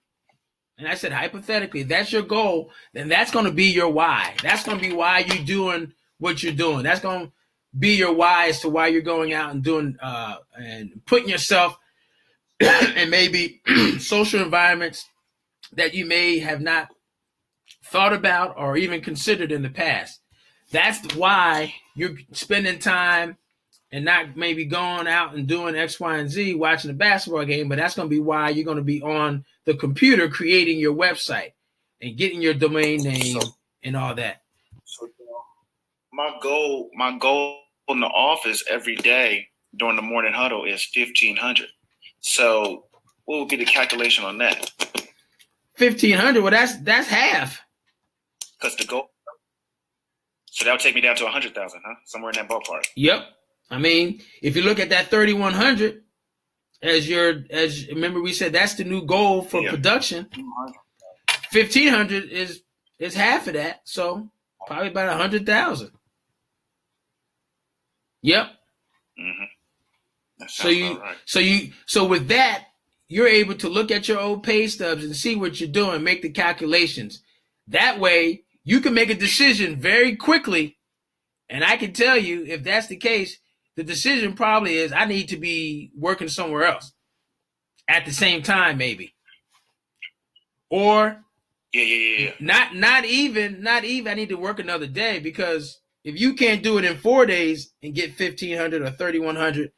and I said hypothetically, that's your goal, then that's gonna be your why. That's gonna be why you're doing what you're doing. That's to be your why as to why you're going out and doing uh, and putting yourself in maybe social environments that you may have not thought about or even considered in the past. That's why you're spending time and not maybe going out and doing X, Y, and Z, watching a basketball game, but that's going to be why you're going to be on the computer creating your website and getting your domain name so, and all that. So my goal, my goal in the office every day during the morning huddle is fifteen hundred. So what would be the calculation on that? Fifteen hundred. Well, that's that's half. Because the goal. So that would take me down to a hundred thousand, huh? Somewhere in that ballpark. Yep. I mean, if you look at that thirty one hundred as your as remember we said that's the new goal for yep. production. Fifteen hundred is is half of that, so probably about a hundred thousand. Yep. Mm-hmm. So you, right. so you, so with that, you're able to look at your old pay stubs and see what you're doing, make the calculations. That way, you can make a decision very quickly. And I can tell you, if that's the case, the decision probably is I need to be working somewhere else at the same time, maybe. Or yeah, yeah, yeah. Not not even not even I need to work another day because if you can't do it in four days and get fifteen hundred or thirty one hundred,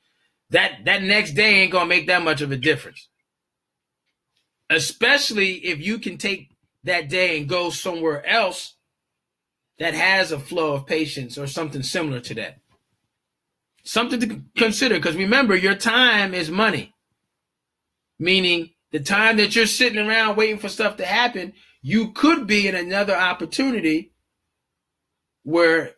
that that next day ain't gonna make that much of a difference. Especially if you can take that day and go somewhere else that has a flow of patients or something similar to that. Something to consider because remember, your time is money. Meaning the time that you're sitting around waiting for stuff to happen, you could be in another opportunity where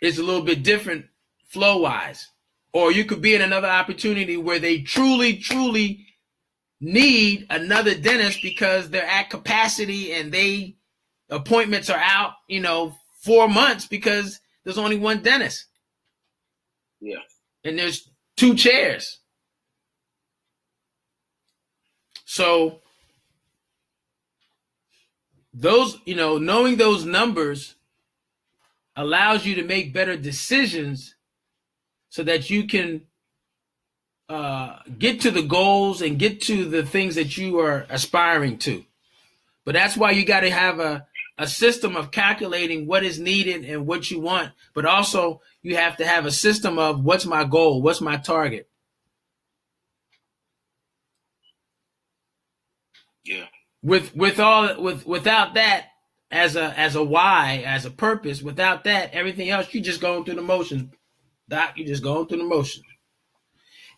it's a little bit different flow wise. Or you could be in another opportunity where they truly, truly need another dentist because they're at capacity and they appointments are out, you know, four months because there's only one dentist. Yeah. And there's two chairs. So those, you know, knowing those numbers allows you to make better decisions so that you can uh, get to the goals and get to the things that you are aspiring to. But that's why you got to have a, a system of calculating what is needed and what you want. But also, you have to have a system of what's my goal, what's my target. Yeah. With with all with without that, as a as a why, as a purpose. Without that, everything else you're just going through the motions. Doc, you're just going through the motions.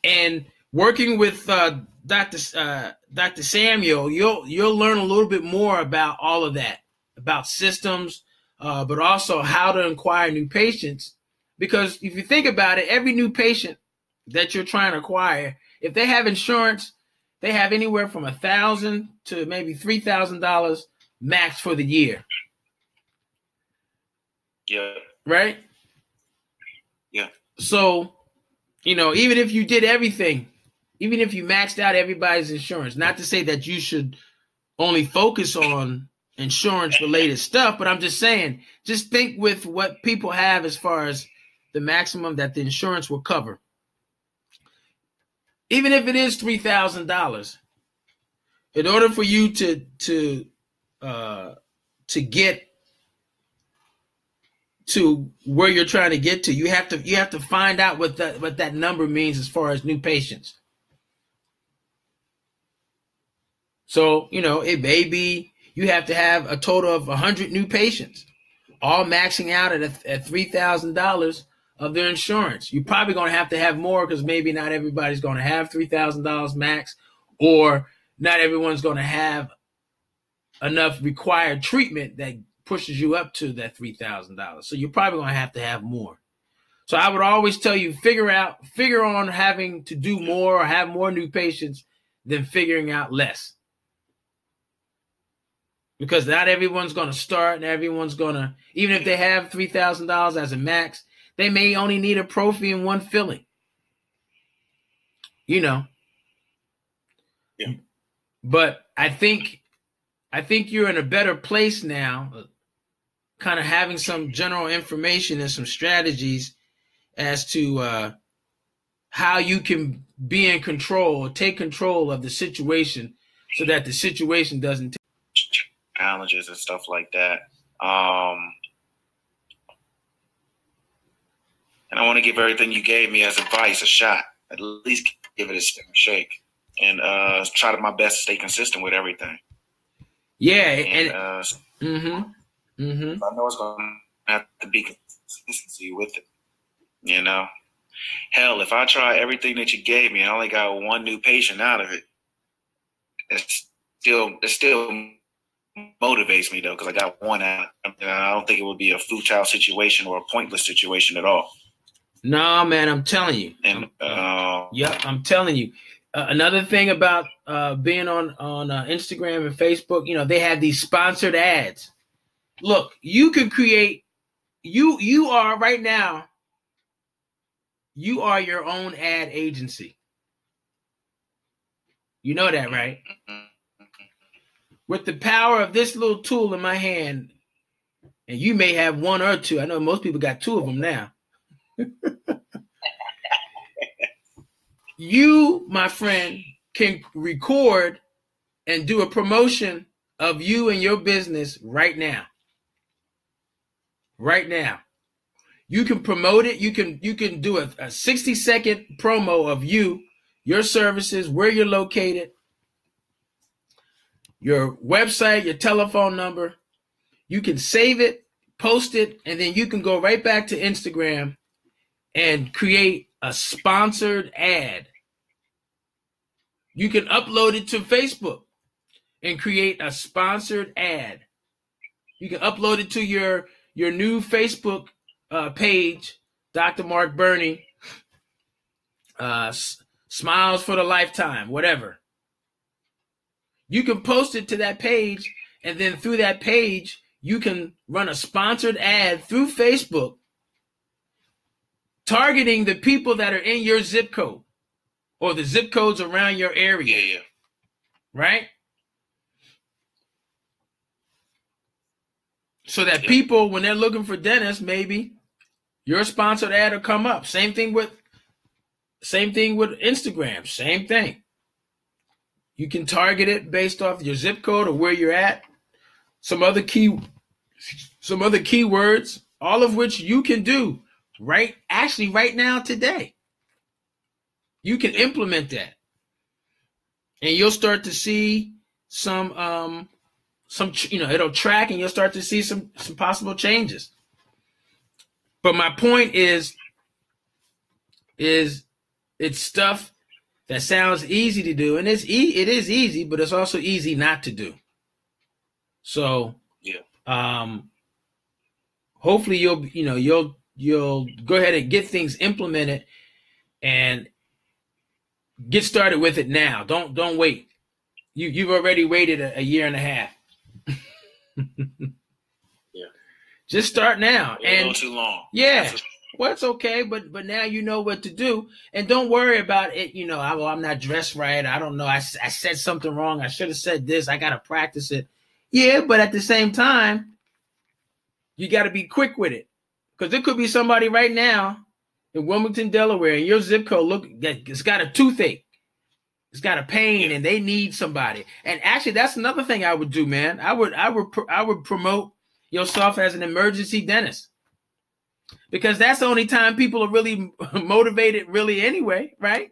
And working with uh, Dr. Uh, Dr. Samuel, you'll you'll learn a little bit more about all of that, about systems, uh, but also how to acquire new patients. Because if you think about it, every new patient that you're trying to acquire, if they have insurance, they have anywhere from a thousand to maybe three thousand dollars max for the year. Yeah. Right? Yeah. So, you know, even if you did everything, even if you maxed out everybody's insurance, not to say that you should only focus on insurance related stuff, but I'm just saying, just think with what people have as far as the maximum that the insurance will cover. Even if it is three thousand dollars, in order for you to to uh, to get to where you're trying to get to. You have to you have to find out what that what that number means as far as new patients. So you know it may be you have to have a total of 100 new patients, all maxing out at, at three thousand dollars of their insurance. You're probably going to have to have more because maybe not everybody's going to have three thousand dollars max, or not everyone's going to have enough required treatment that pushes you up to that $3,000. So you're probably going to have to have more. So I would always tell you figure out figure on having to do more or have more new patients than figuring out less. Because not everyone's going to start and everyone's going to even if they have $3,000 as a max, they may only need a prophy and one filling. You know. Yeah. But I think I think you're in a better place now, kind of having some general information and some strategies as to uh, how you can be in control take control of the situation so that the situation doesn't challenges and stuff like that. Um, and I want to give everything you gave me as advice a shot. At least give it a shake, and uh, try to my best to stay consistent with everything. Yeah, and, and uh, mm-hmm, mm-hmm. I know it's going to have to be consistency with it. You know, hell, if I try everything that you gave me, and I only got one new patient out of it. It's still, it still motivates me though, because I got one out. And I don't think it would be a futile situation or a pointless situation at all. No, man, I'm telling you. And uh, yep, I'm telling you. Uh, another thing about uh, being on on uh, Instagram and Facebook, you know, they have these sponsored ads. Look, you can create. You you are right now you are your own ad agency. You know that, right? With the power of this little tool in my hand, and you may have one or two. I know most people got two of them now. You, my friend, can record and do a promotion of you and your business right now. Right now. You can promote it. You can you can do a, a 60 second promo of you, your services, where you're located, your website, your telephone number. You can save it, post it, and then you can go right back to Instagram and create a sponsored ad. You can upload it to Facebook and create a sponsored ad. You can upload it to your your new Facebook uh, page, Dr. Mark Burney, uh, S- Smiles for the Lifetime, whatever. You can post it to that page, and then through that page, you can run a sponsored ad through Facebook targeting the people that are in your zip code or the zip codes around your area. Yeah. Right? So that people, when they're looking for dentists, maybe your sponsored ad will come up. Same thing with same thing with Instagram. Same thing. You can target it based off your zip code or where you're at. Some other key some other keywords, all of which you can do right actually right now today. You can implement that. And you'll start to see some um some you know it'll track and you'll start to see some some possible changes. But my point is, is it's stuff that sounds easy to do, and it's e- it is easy, but it's also easy not to do. So yeah, um, hopefully you'll you know you'll you'll go ahead and get things implemented and get started with it now. Don't don't wait. You you've already waited a, a year and a half. Yeah. Just start now. and too long. Yeah. Well, it's okay, but but now you know what to do, and don't worry about it. You know, I, well, I'm not dressed right. I don't know. I, I said something wrong. I should have said this. I got to practice it. Yeah, but at the same time, you got to be quick with it because there could be somebody right now in Wilmington, Delaware, and your zip code look it's got a toothache, it's got a pain, and they need somebody. And actually, that's another thing I would do, man. I would I would I would promote yourself as an emergency dentist. Because that's the only time people are really motivated really anyway right?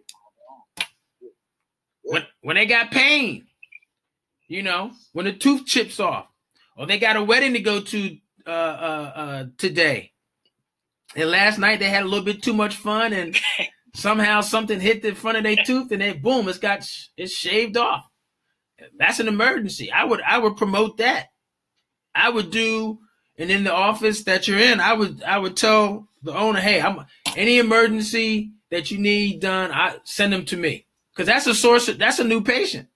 When when they got pain you know when the tooth chips off or they got a wedding to go to uh, uh, uh, today and last night they had a little bit too much fun and somehow something hit the front of their tooth and they boom it's got it's shaved off that's an emergency i would i would promote that I would do, and in the office that you're in, I would I would tell the owner, hey, I'm any emergency that you need done, I send them to me because that's a source. Of, that's a new patient.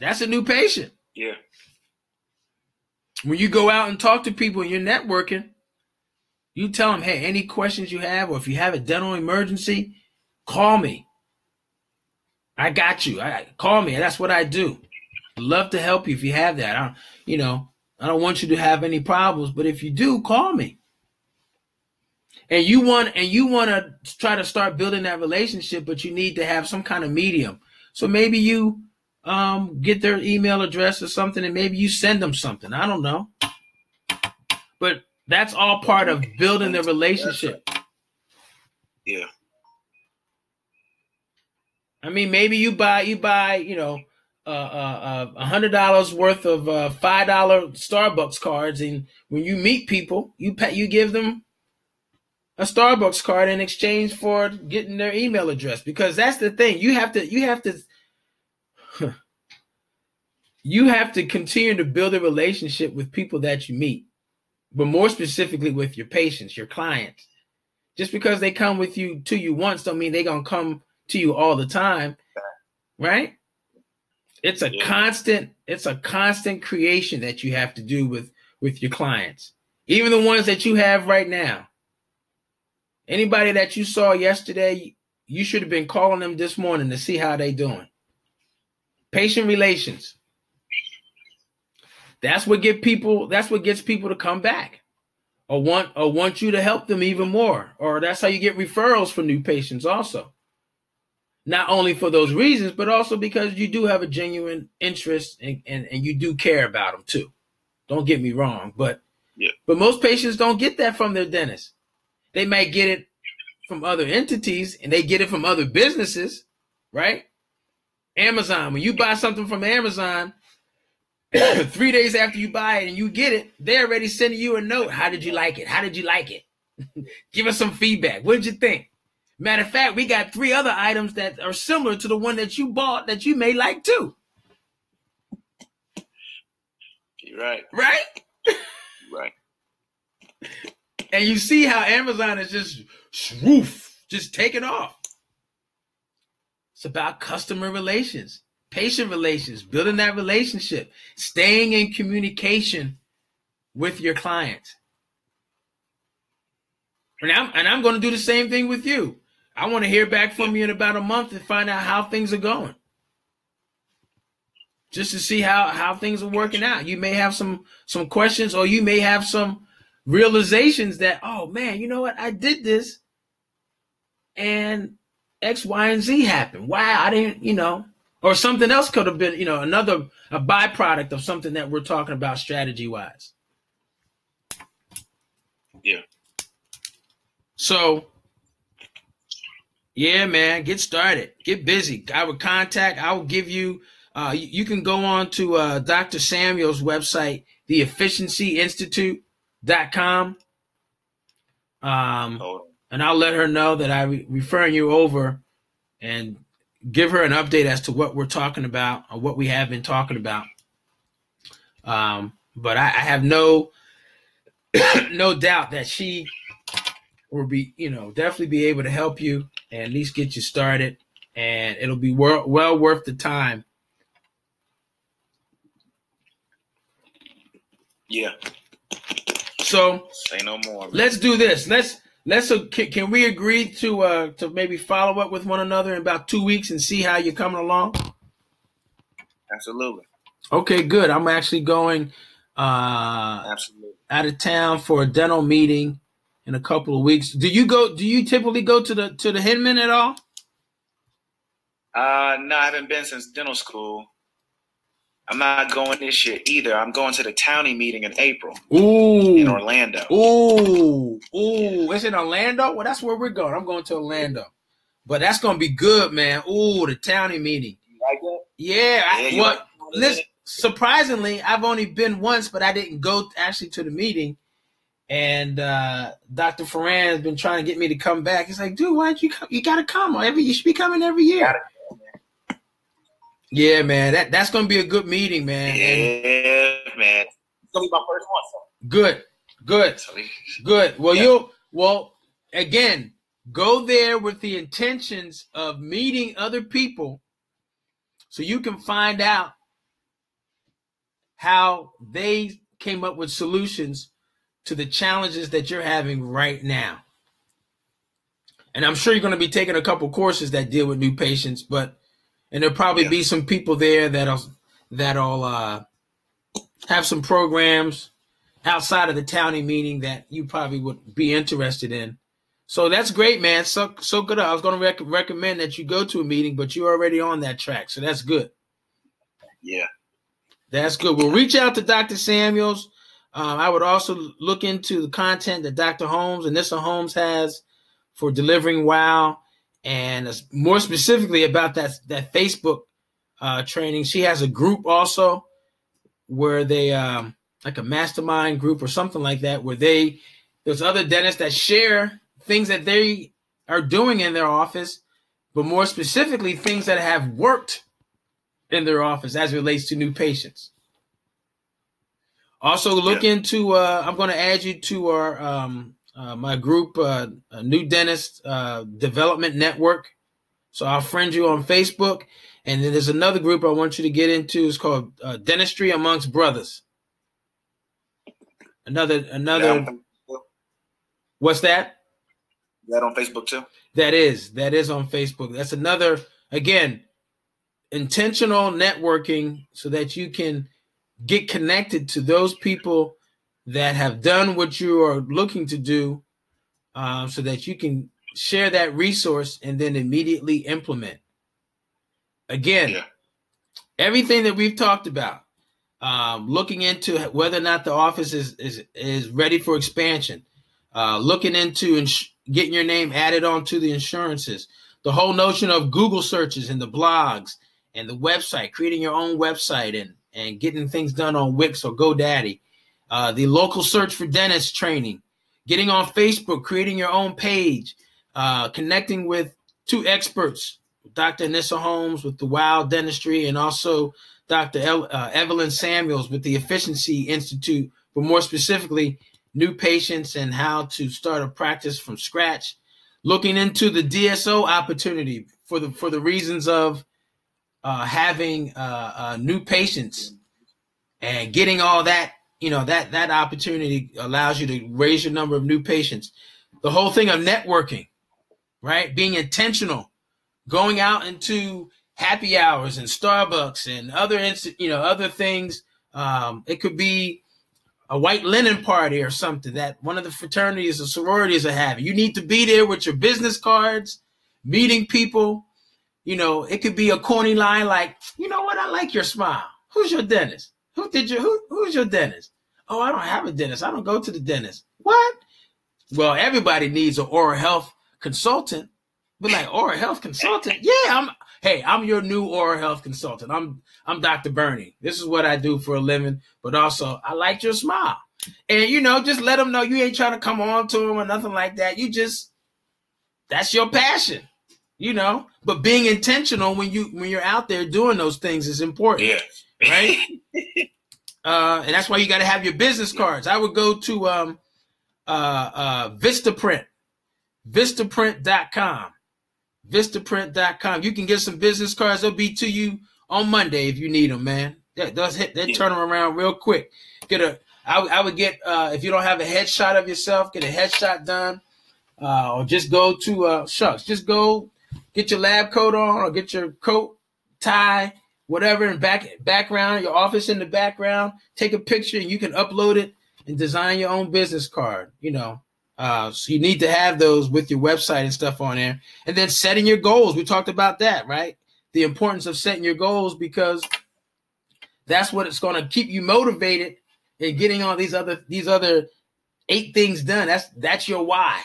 That's a new patient. Yeah. When you go out and talk to people and you're networking, you tell them, hey, any questions you have, or if you have a dental emergency, call me. I got you. I call me. That's what I do love to help you if you have that. I, you know, I don't want you to have any problems, but if you do, call me. and you want and you want to try to start building that relationship, but you need to have some kind of medium. So maybe you um, get their email address or something, and maybe you send them something. I don't know, but that's all part of building the relationship. Yeah. I mean, maybe you buy you buy you know uh, uh, a hundred dollars worth of uh, five dollar Starbucks cards, and when you meet people, you pay, you give them a Starbucks card in exchange for getting their email address because that's the thing you have to you have to you have to continue to build a relationship with people that you meet, but more specifically with your patients, your clients. Just because they come with you to you once don't mean they're gonna come to you all the time, right? It's a yeah. constant, it's a constant creation that you have to do with with your clients. Even the ones that you have right now. Anybody that you saw yesterday, you should have been calling them this morning to see how they're doing. Patient relations. That's what get people, that's what gets people to come back or want or want you to help them even more. Or that's how you get referrals for new patients also not only for those reasons, but also because you do have a genuine interest and, and, and you do care about them too. Don't get me wrong, but yeah. but most patients don't get that from their dentist. They might get it from other entities and they get it from other businesses, right? Amazon, when you buy something from Amazon, three days after you buy it and you get it, they're already sending you a note. How did you like it? How did you like it? Give us some feedback. What did you think? Matter of fact, we got three other items that are similar to the one that you bought that you may like too. You're right. Right? Right. And you see how Amazon is just swoof, just taking off. It's about customer relations, patient relations, building that relationship, staying in communication with your client. And I'm, and I'm going to do the same thing with you. I want to hear back from you in about a month and find out how things are going. Just to see how how things are working out. You may have some some questions or you may have some realizations that, oh man, you know what? I did this and X, Y, and Z happened. Wow, I didn't, you know, or something else could have been, you know, another a byproduct of something that we're talking about strategy wise. Yeah. So yeah, man, get started. Get busy. I would contact. I will give you. Uh, you, you, can go on to uh, Dr. Samuel's website, theefficiencyinstitute.com. Um, oh. and I'll let her know that I'm re- referring you over and give her an update as to what we're talking about or what we have been talking about. Um, but I, I have no no doubt that she will be, you know, definitely be able to help you and at least get you started. And it'll be well, well worth the time. Yeah. So say no more. Man. Let's do this. Let's let's uh, can, can, we agree to uh to maybe follow up with one another in about two weeks and see how you're coming along? Absolutely. Okay, good. I'm actually going uh absolutely out of town for a dental meeting in a couple of weeks. Do you go? Do you typically go to the to the Hinman at all? Uh, no, I haven't been since dental school. I'm not going this year either. I'm going to the Townie meeting in April. Ooh, in Orlando. Ooh, ooh, yeah. it's in Orlando. Well, that's where we're going. I'm going to Orlando, but that's gonna be good, man. Ooh, the Townie meeting. You like it? Yeah. yeah I, well, listen, surprisingly, I've only been once, but I didn't go actually to the meeting and uh, Dr. Farran has been trying to get me to come back. He's like, dude, why don't you come? You gotta come every. You should be coming every year. Yeah, man. That that's gonna be a good meeting, man. Yeah, and man. It's gonna be my first one. So. Good, good, good. Well, yeah. you'll well again go there with the intentions of meeting other people, so you can find out how they came up with solutions to the challenges that you're having right now. And I'm sure you're going to be taking a couple courses that deal with new patients, but and there'll probably yeah. be some people there that'll that'll uh, have some programs outside of the Townie meeting that you probably would be interested in. So that's great, man. So so good. I was going to rec- recommend that you go to a meeting, but you're already on that track, so that's good. Yeah, that's good. We'll reach out to Dr. Samuels. Um, I would also look into the content that Dr. Holmes and Nissa Holmes has for delivering wow, and more specifically about that that Facebook uh, training. She has a group also where they um, like a mastermind group or something like that, where they there's other dentists that share things that they are doing in their office, but more specifically things that have worked in their office as relates to new patients. Also, look yeah. into. Uh, I'm going to add you to our um, uh, my group, uh, New Dentist uh, Development Network. So I'll friend you on Facebook, and then there's another group I want you to get into. It's called uh, Dentistry Amongst Brothers. Another another. Yeah, what's that? That on Facebook too. That is that is on Facebook. That's another again intentional networking so that you can get connected to those people that have done what you are looking to do um, so that you can share that resource and then immediately implement again yeah. everything that we've talked about um, looking into whether or not the office is is, is ready for expansion uh, looking into ins- getting your name added onto the insurances the whole notion of google searches and the blogs and the website creating your own website and and getting things done on wix or godaddy uh, the local search for dentist training getting on facebook creating your own page uh, connecting with two experts Dr. Nissa Holmes with the Wild Dentistry, and also Dr. El, uh, Evelyn Samuels with the Efficiency Institute, but more specifically, new patients and how to start a practice from scratch. Looking into the DSO opportunity for the for the reasons of uh, having uh, new patients and getting all that you know that that opportunity allows you to raise your number of new patients. The whole thing of networking, right? Being intentional going out into happy hours and Starbucks and other you know other things. Um, it could be a white linen party or something that one of the fraternities or sororities are having. You need to be there with your business cards, meeting people. You know, it could be a corny line like, you know what, I like your smile. Who's your dentist? Who did you who, who's your dentist? Oh, I don't have a dentist. I don't go to the dentist. What? Well, everybody needs an oral health consultant but like oral health consultant, yeah, I'm. Hey, I'm your new oral health consultant. I'm I'm Dr. Burney. This is what I do for a living. But also, I like your smile, and you know, just let them know you ain't trying to come on to them or nothing like that. You just that's your passion, you know. But being intentional when you when you're out there doing those things is important, yeah. Right? uh, and that's why you got to have your business cards. I would go to um, uh, uh, Vistaprint, Vistaprint.com Vistaprint.com. You can get some business cards. They'll be to you on Monday if you need them, man. That does hit. They turn them around real quick. Get a. I, I would get uh, if you don't have a headshot of yourself, get a headshot done, uh, or just go to uh, shucks. Just go get your lab coat on, or get your coat, tie, whatever, in back background, your office in the background. Take a picture, and you can upload it and design your own business card. You know, uh, so you need to have those with your website and stuff on there. And then setting your goals. We talked about that, right? The importance of setting your goals because that's what it's going to keep you motivated and getting all these other these other eight things done. That's that's your why.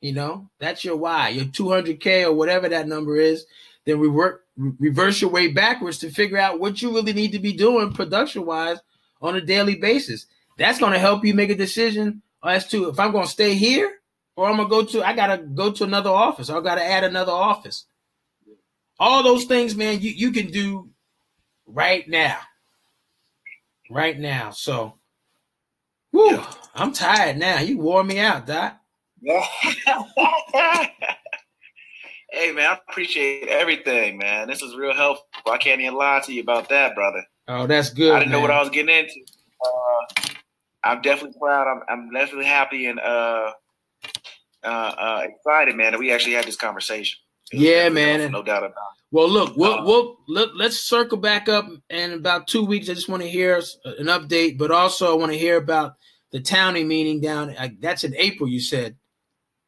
You know, that's your why. Your 200k or whatever that number is. Then we work reverse your way backwards to figure out what you really need to be doing production wise on a daily basis. That's going to help you make a decision as to if I'm going to stay here or I'm going to go to, I got to go to another office. I got to add another office. All those things, man, you, you can do right now. Right now. So, whoo, I'm tired now. You wore me out, Doc. hey, man, I appreciate everything, man. This is real helpful. I can't even lie to you about that, brother. Oh, that's good. I didn't man. know what I was getting into. Uh, I'm definitely proud. I'm, I'm definitely happy and uh, uh, uh, excited, man, that we actually had this conversation. Yeah, man, no, no doubt about it. Well, look, we'll, um, we'll let, let's circle back up in about two weeks. I just want to hear an update, but also I want to hear about the townie meeting down. That's in April, you said.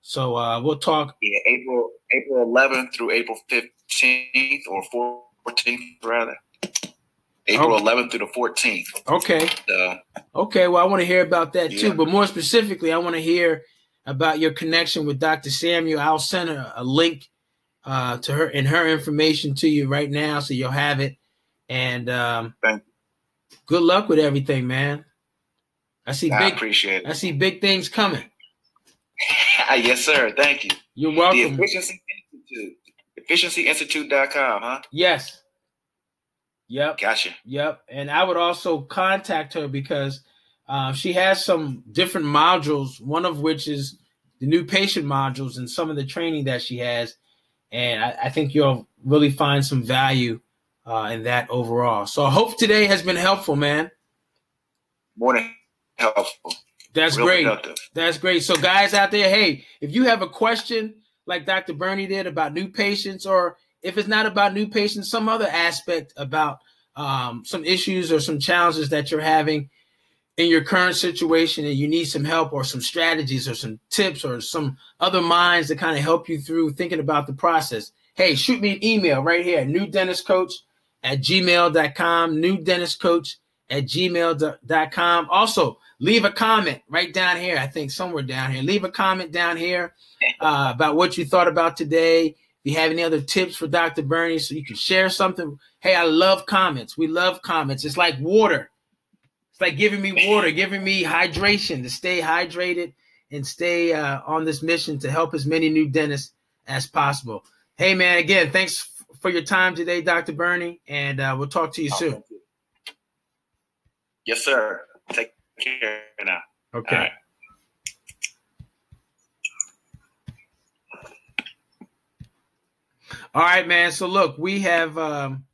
So uh, we'll talk. Yeah, April April 11th through April 15th or 14th rather. April okay. 11th through the 14th. Okay. Uh, okay. Well, I want to hear about that yeah. too, but more specifically, I want to hear about your connection with Dr. Samuel. I'll send a, a link uh, to her and her information to you right now, so you'll have it. And um, Thank you. good luck with everything, man. I see I big. appreciate it. I see big things coming. yes, sir. Thank you. You're welcome. The Efficiency Institute. EfficiencyInstitute.com, huh? Yes. Yep. Gotcha. Yep. And I would also contact her because uh, she has some different modules, one of which is the new patient modules and some of the training that she has. And I, I think you'll really find some value uh, in that overall. So I hope today has been helpful, man. More than helpful. That's Real great. Productive. That's great. So, guys out there, hey, if you have a question like Dr. Burney did about new patients, or if it's not about new patients, some other aspect about um, some issues or some challenges that you're having in your current situation and you need some help or some strategies or some tips or some other minds to kind of help you through thinking about the process, hey, shoot me an email right here, new dentist coach at gmail.com, new dentist coach at gmail.com. Also, leave a comment right down here. I think somewhere down here. Leave a comment down here uh, about what you thought about today. If you have any other tips for Dr. Burney, so you can share something. Hey, I love comments. We love comments. It's like water. It's like giving me water, giving me hydration to stay hydrated and stay uh, on this mission to help as many new dentists as possible. Hey, man, again, thanks for your time today, Dr. Burney, and uh, we'll talk to you soon. Yes, sir. Take here now. Okay. All right, man. So look, we have um.